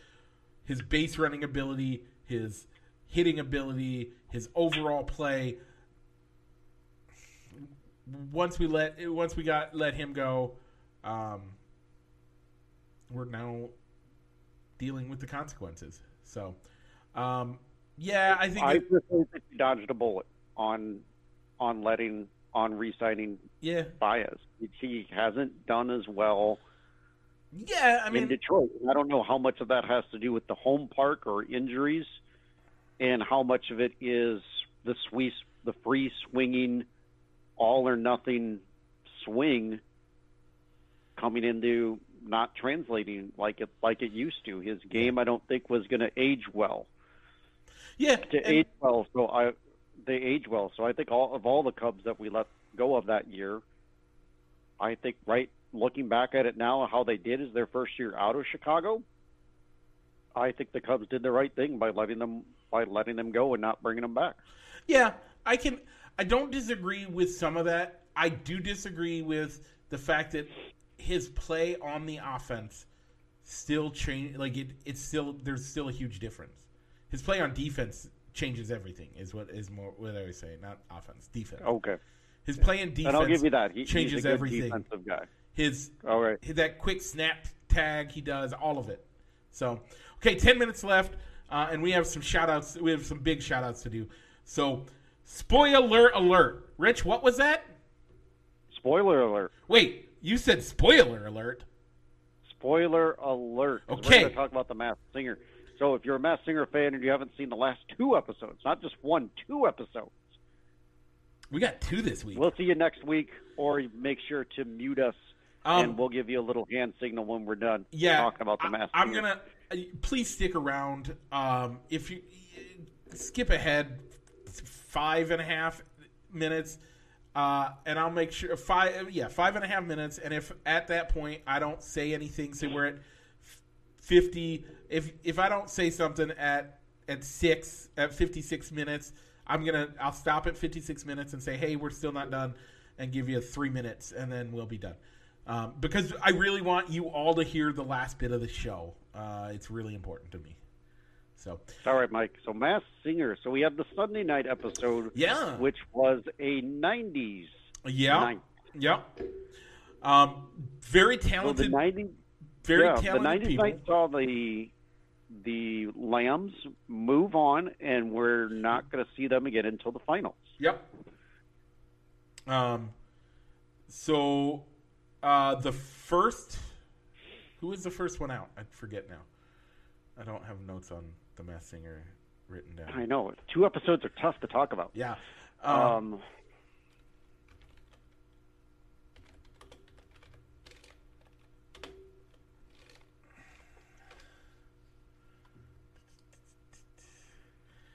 his base running ability, his hitting ability, his overall play. Once we let once we got let him go, um, we're now dealing with the consequences. So, um, yeah, I think I it- he dodged a bullet on on letting on re-signing yeah, Baez. He hasn't done as well yeah. I in mean, Detroit. I don't know how much of that has to do with the home park or injuries, and how much of it is the sweet, the free swinging, all or nothing swing coming into not translating like it like it used to. His game, I don't think, was going to age well. yeah, to and- age well. So I they age well. So I think all of all the Cubs that we let go of that year, I think right looking back at it now, how they did is their first year out of Chicago. I think the Cubs did the right thing by letting them by letting them go and not bringing them back. Yeah, I can. I don't disagree with some of that. I do disagree with the fact that his play on the offense still change. Like it, it's still there's still a huge difference. His play on defense changes everything. Is what is more what I was saying, not offense, defense. Okay. His play in defense And I'll give you that. He, changes he's a good everything. defensive guy. His All right. that quick snap tag he does, all of it. So, okay, 10 minutes left, uh, and we have some shout outs. We have some big shout outs to do. So, spoiler alert. Rich, what was that? Spoiler alert. Wait, you said spoiler alert. Spoiler alert. Okay. We're going to talk about the Masked Singer. So if you're a Masked Singer fan and you haven't seen the last two episodes, not just one, two episodes, We got two this week. we'll see you next week. Or make sure to mute us, Um, and we'll give you a little hand signal when we're done yeah, talking about the I, Masked I'm Singer. gonna uh, please stick around. Um, if you skip ahead five and a half minutes, uh, and I'll make sure five. Yeah, five and a half minutes. And if at that point I don't say anything, say we're at fifty. If if I don't say something at at six at fifty six minutes, I'm gonna I'll stop at fifty six minutes and say, hey, we're still not done, and give you three minutes, and then we'll be done. Um, because I really want you all to hear the last bit of the show. Uh, it's really important to me. So All right, Mike. So Masked Singer. So we have the Sunday night episode, yeah, which was a '90s yeah, night. yeah. Um, very So the talented, '90s, very yeah, the '90s people. night saw the the Lambs move on, and we're not going to see them again until the finals. Yep. Um. So, uh, the first, who was the first one out? I forget now. I don't have notes on the Masked Singer written down. I know two episodes are tough to talk about. Yeah. Um,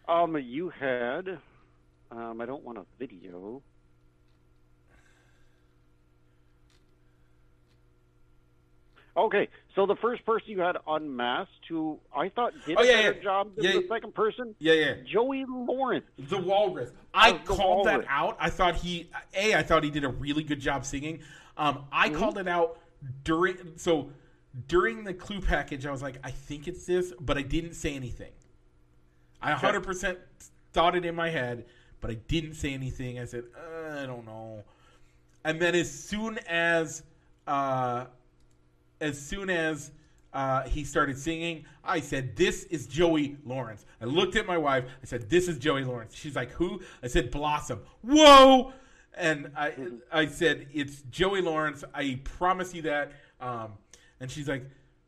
Um, um, you had. Um, I don't want a video. Okay, so the first person you had unmasked, who I thought did Oh, a yeah, better yeah. job than Yeah, the second person, yeah, yeah. Joey Lawrence. The Walrus. I called that out. I thought he a. I thought he did a really good job singing. Um, I Mm-hmm. called it out during. So during the clue package, I was like, I think it's this, but I didn't say anything. I 100 percent thought it in my head, but I didn't say anything. I said, uh, I don't know. And then as soon as, uh, as soon as uh, he started singing, I said, "This is Joey Lawrence." I looked at my wife. I said, "This is Joey Lawrence." She's like, "Who?" I said, "Blossom." Whoa! And I, I said, "It's Joey Lawrence." I promise you that. Um, and she's like,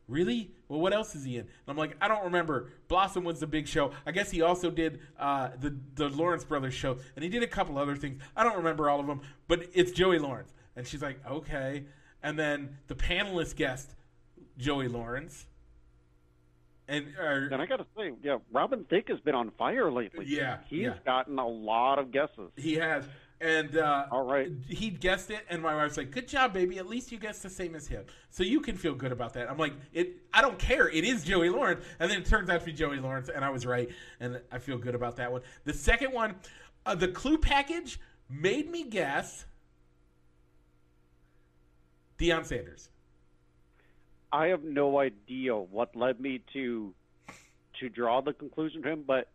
"Really? Well, what else is he in?" And I'm like, "I don't remember." Blossom was the big show. I guess he also did uh, the the Lawrence Brothers show, and he did a couple other things. I don't remember all of them, but it's Joey Lawrence. And she's like, "Okay." And then the panelist guest, Joey Lawrence, and And I got to say, yeah, Robin Thicke has been on fire lately. Yeah, he's yeah. gotten a lot of guesses. he has. And uh, All right. he guessed it, and my wife's like, "Good job, baby. At least you guessed the same as him, so you can feel good about that." I'm like, "It. I don't care. It is Joey Lawrence." And then it turns out to be Joey Lawrence, and I was right, and I feel good about that one. The second one, uh, the clue package made me guess Deion Sanders. I have no idea what led me to to draw the conclusion to him, but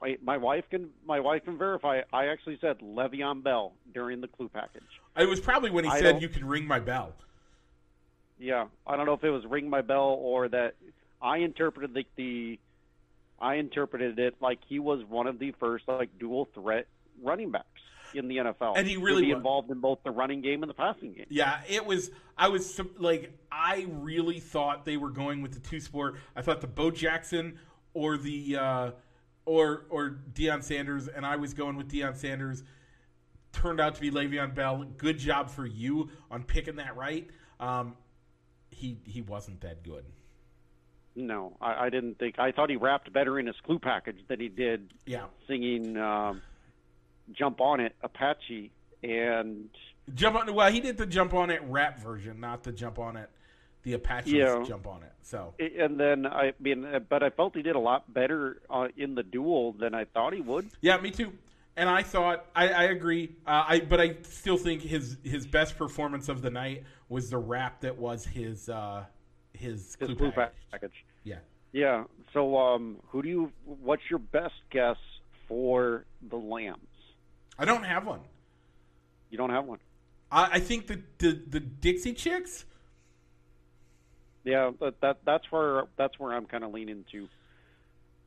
my, my wife can my wife can verify. I actually said Le'Veon Bell during the clue package. It was probably when he I said, "You can ring my bell." Yeah, I don't know if it was ring my bell or that I interpreted the, the I interpreted it like he was one of the first like dual threat running backs in the NFL, And he really be involved in both the running game and the passing game. Yeah, it was. I was like, I really thought they were going with the two sport. I thought the Bo Jackson or the uh, or or Deion Sanders, and I was going with Deion Sanders. Turned out to be Le'Veon Bell. Good job for you on picking that right. Um, he he wasn't that good. No, I, I didn't think. I thought he rapped better in his clue package than he did Yeah, singing um, "Jump on It" Apache and jump on. Well, he did the jump on it rap version, not the jump on it. The Apaches Yeah. jump on it. So and then I mean, but I felt he did a lot better uh, in the duel than I thought he would. Yeah, me too. and I thought I, I agree. Uh, I but I still think his his best performance of the night was the rap that was his uh, his, His clue package. package. Yeah. Yeah. So, um, who do you? What's your best guess for the Lambs? I don't have one. You don't have one. I, I think the, the the Dixie Chicks. Yeah, that, that that's where that's where I'm kind of leaning to.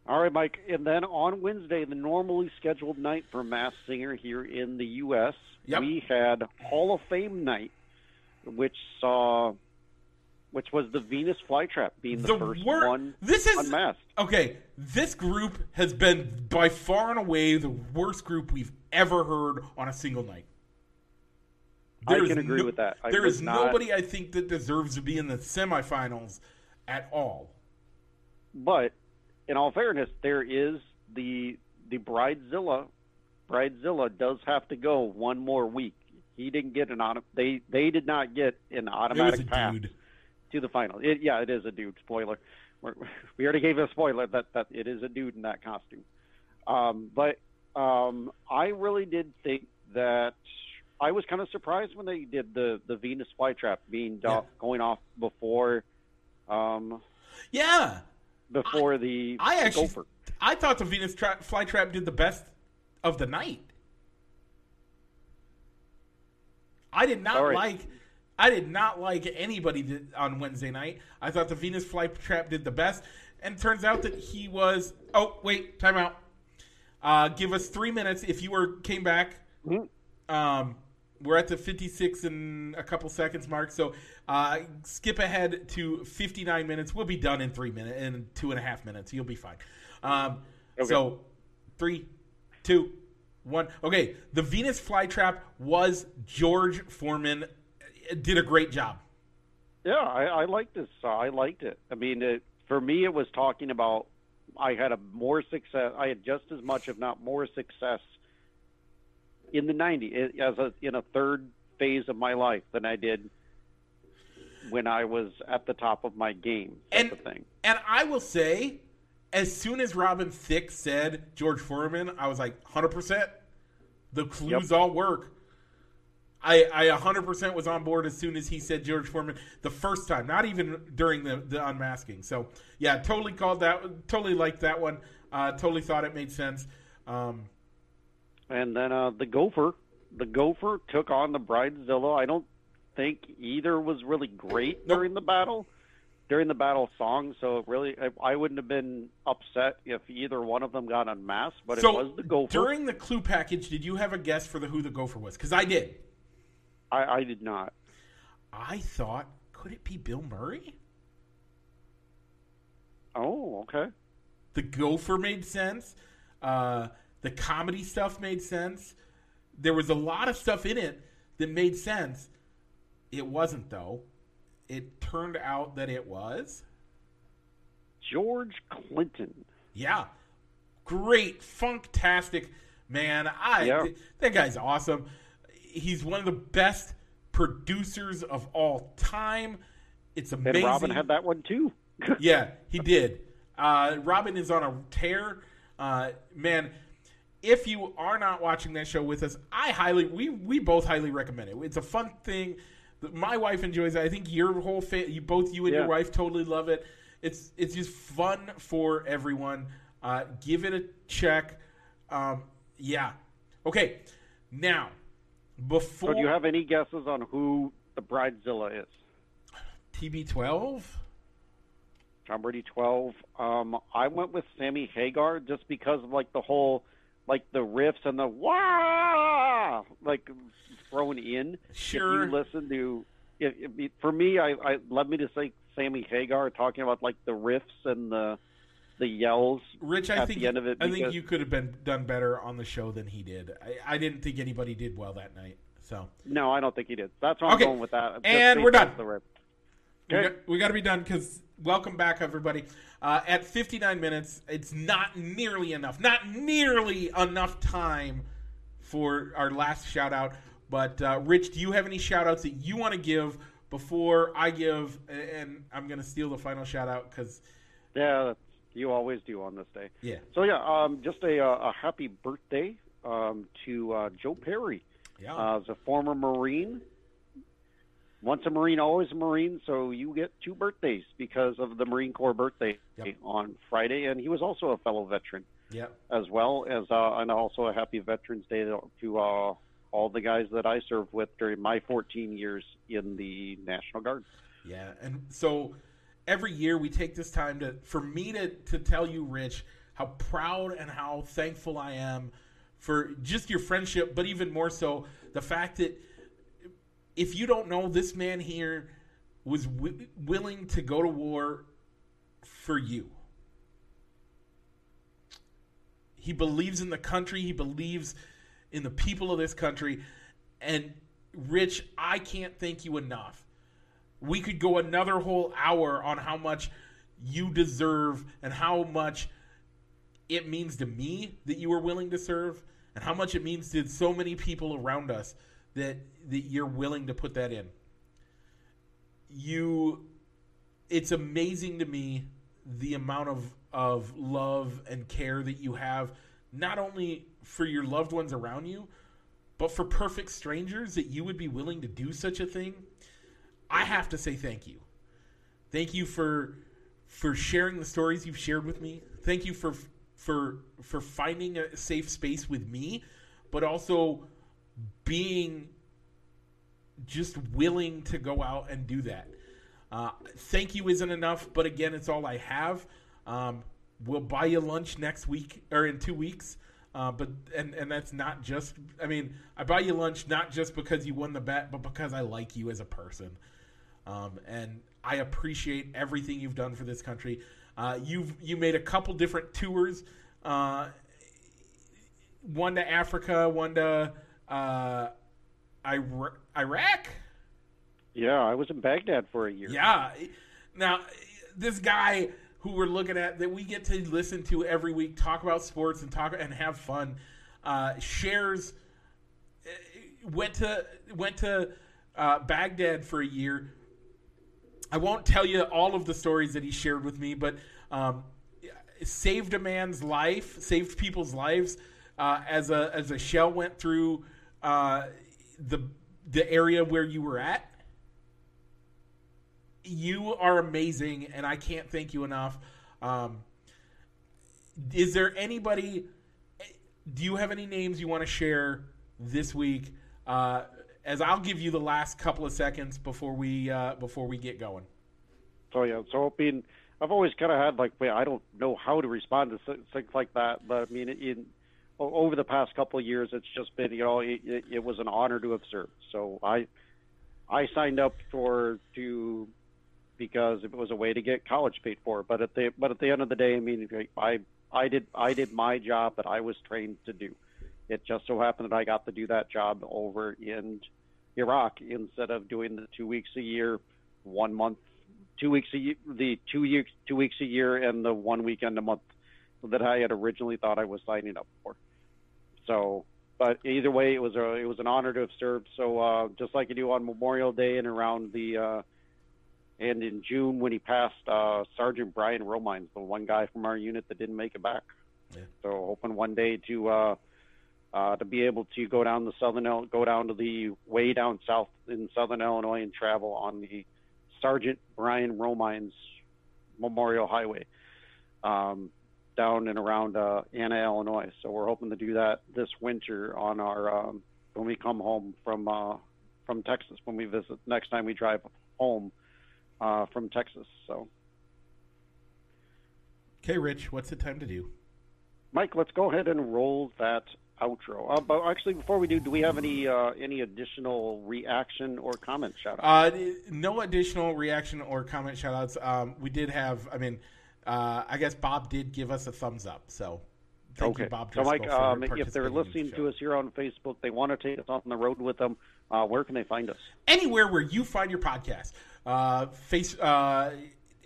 All right, Mike. And then on Wednesday, the normally scheduled night for Masked Singer here in the U.S., Yep. we had Hall of Fame night, which saw, which was the Venus Flytrap being the, The first wor- one This is unmasked. okay. This group has been by far and away the worst group we've ever heard on a single night. I can agree no- with that. I there is not- nobody I think that deserves to be in the semifinals at all. But in all fairness, there is the the Bridezilla. Bridezilla does have to go one more week. He didn't get an auto. They they did not get an automatic a pass dude. To the final. It, yeah, it is a dude. Spoiler. We're, we already gave a spoiler that that it is a dude in that costume. Um, but um, I really did think that I was kind of surprised when they did the the Venus flytrap being do- Yeah. going off before um, Yeah, before the, I the actually gopher. I thought the Venus tra- flytrap did the best of the night. I did not right. like I did not like anybody that, on Wednesday night. I thought the Venus flytrap did the best, and turns out that he was. Oh wait, time out. Uh, give us three minutes if you were came back. Mhm. Um, we're at the 56 and a couple seconds mark, so uh, skip ahead to 59 minutes. We'll be done in three minutes, in two and a half minutes. You'll be fine. Um, Okay. So, three, two, one. Okay, the Venus flytrap was George Foreman. Did a great job. Yeah, I, I liked this. I liked it. I mean, it, for me, it was talking about I had a more success. I had just as much, if not more, success in the '90s as a in a third phase of my life than I did when I was at the top of my game. And the thing. and I will say, as soon as Robin Thicke said George Foreman, I was like, hundred percent. The clues all work. I I hundred percent was on board as soon as he said George Foreman the first time, not even during the the unmasking. So yeah, totally called that. Totally liked that one. Uh, totally thought it made sense. Um, And then uh, the Gopher, the Gopher took on the Bridezilla. I don't think either was really great Nope. during the battle, during the battle song. So it really, I, I wouldn't have been upset if either one of them got unmasked. But so it was the Gopher. during the clue package, did you have a guess for the who the gopher was? Because I did. I, I did not. I thought, could it be Bill Murray? Oh, okay. The gopher made sense. Uh, the comedy stuff made sense. There was a lot of stuff in it that made sense. It wasn't though. It turned out that it was. George Clinton. Yeah, great, funktastic man. I Yeah. th- that guy's awesome. He's one of the best producers of all time. It's amazing. And. Robin had that one too. Yeah, he did. Uh, Robin is on a tear. Uh, man, if you are not watching that show with us, I highly we we both highly recommend it. It's a fun thing. My wife enjoys it. I think your whole fa- you both you and your wife totally love it. It's it's just fun for everyone. Uh, give it a check. Um, yeah. Okay. Now, before so do you have any guesses on who the Bridezilla is? TB12, Tom Brady 12. Um, I went with Sammy Hagar just because of like the whole, like the riffs and the wah, like thrown in. Sure. If you listen to, if, if, for me, I, I love me to say Sammy Hagar talking about like the riffs and the the yells. Rich, I at think the end of it I think you could have been done better on the show than he did. I, I didn't think anybody did well that night. So No, I don't think he did. That's why Okay. I'm going with that. And we're done. The we Okay. got, we got to be done because welcome back, everybody. Uh, at 59 minutes, it's not nearly enough. Not nearly enough time for our last shout out. But uh, Rich, do you have any shout outs that you want to give before I give? And I'm going to steal the final shout out because Yeah, you always do on this day. yeah, So yeah, um, just a, uh, a happy birthday um, to uh, Joe Perry. Yeah. Uh, as a former Marine, once a Marine, always a Marine. So you get two birthdays because of the Marine Corps birthday Yep. on Friday, and he was also a fellow veteran yep. as well as uh, and also a happy Veterans Day to, to uh, all the guys that I served with during my 14 years in the National Guard. Yeah, and so every year we take this time to for me to to tell you, Rich, how proud and how thankful I am for just your friendship, but even more so the fact that if you don't know, this man here was wi- willing to go to war for you. He believes in the country. He believes in the people of this country. And Rich, I can't thank you enough. We could go another whole hour on how much you deserve and how much it means to me that you were willing to serve and how much it means to so many people around us that that you're willing to put that in. You it's amazing to me the amount of of love and care that you have not only for your loved ones around you but for perfect strangers that you would be willing to do such a thing i have to say thank you thank you for for sharing the stories you've shared with me thank you for for for finding a safe space with me but also being just willing to go out and do that uh, thank you isn't enough, but again, it's all I have. Um, we'll buy you lunch next week or in two weeks. Uh, but and and that's not just. I mean, I buy you lunch not just because you won the bet, but because I like you as a person. Um, and I appreciate everything you've done for this country. Uh, you've you made a couple different tours. Uh, one to Africa, one to uh, Ira- Iraq. Yeah, I was in Baghdad for a year. Yeah. Now, this guy who we're looking at that we get to listen to every week talk about sports and talk and have fun uh, shares uh, went to went to uh, Baghdad for a year. I won't tell you all of the stories that he shared with me, but um, saved a man's life, saved people's lives uh, as a as a shell went through uh, the the area where you were at you are amazing, and I can't thank you enough. Um, is there anybody? Do you have any names you want to share this week? Uh, as I'll give you the last couple of seconds before we uh, before we get going. So yeah, so I mean, I've always kind of had like, wait, I don't know how to respond to things like that, but I mean, in over the past couple of years, it's just been, you know, it, it, it was an honor to have served. So I, I signed up for to because it was a way to get college paid for. But at the but at the end of the day, I mean, I I did I did my job that I was trained to do. It just so happened that I got to do that job over in Iraq instead of doing the two weeks a year, one month, two weeks a year, the two years two weeks a year, and the one weekend a month that I had originally thought I was signing up for. So, but either way, it was a it was an honor to have served. So uh, just like you do on Memorial Day and around the uh, and in June when he passed uh, Sergeant Brian Romines, the one guy from our unit that didn't make it back. Yeah. So hoping one day to uh, to be able to go down the southern go down to the way down south in southern Illinois and travel on the Sergeant Brian Romines Memorial Highway um, down and around uh, Anna, Illinois. So we're hoping to do that this winter on our um, when we come home from uh, from Texas when we visit next time we drive home uh, from Texas. So, Okay, Rich, what's it time to do? Mike, let's go ahead and roll that outro. Uh, but actually, before we do, do we have any uh, any additional reaction or comment shout out? Uh, no additional reaction or comment shout outs. Um, we did have, I mean, uh, I guess Bob did give us a thumbs up. So thank okay. you, Bob. so, Mike, for um, if they're in the listening to us here on Facebook, they want to take us on the road with them. Uh, where can they find us? anywhere where you find your podcast. Uh, face, uh,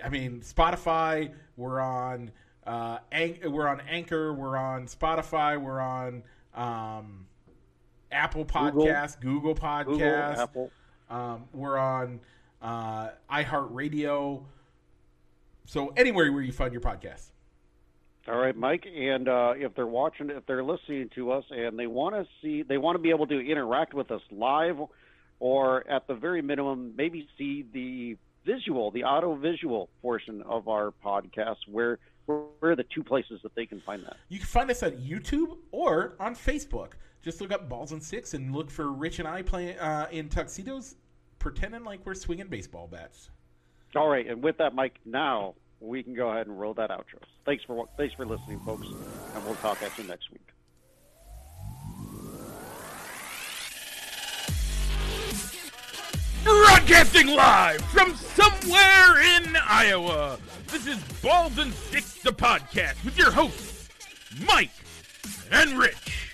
I mean, Spotify. We're on. Uh, we're on Anchor. We're on Spotify. We're on um, Apple Podcasts, Google, Google, Podcasts. Apple. Um, we're on uh, iHeartRadio. So anywhere where you find your podcast. All right, Mike. And uh, if they're watching, if they're listening to us, and they want to see, they want to be able to interact with us live, or at the very minimum, maybe see the visual, the auto visual portion of our podcast, where where are the two places that they can find that? You can find us at YouTube or on Facebook. Just look up Balls and Sticks and look for Rich and I playing uh, in tuxedos, pretending like we're swinging baseball bats. All right, and with that, Mike, now we can go ahead and roll that outro. Thanks for thanks for listening, folks, and we'll talk at you next week. Broadcasting live from somewhere in Iowa. This is Balls and Sticks, the podcast, with your hosts, Mike and Rich.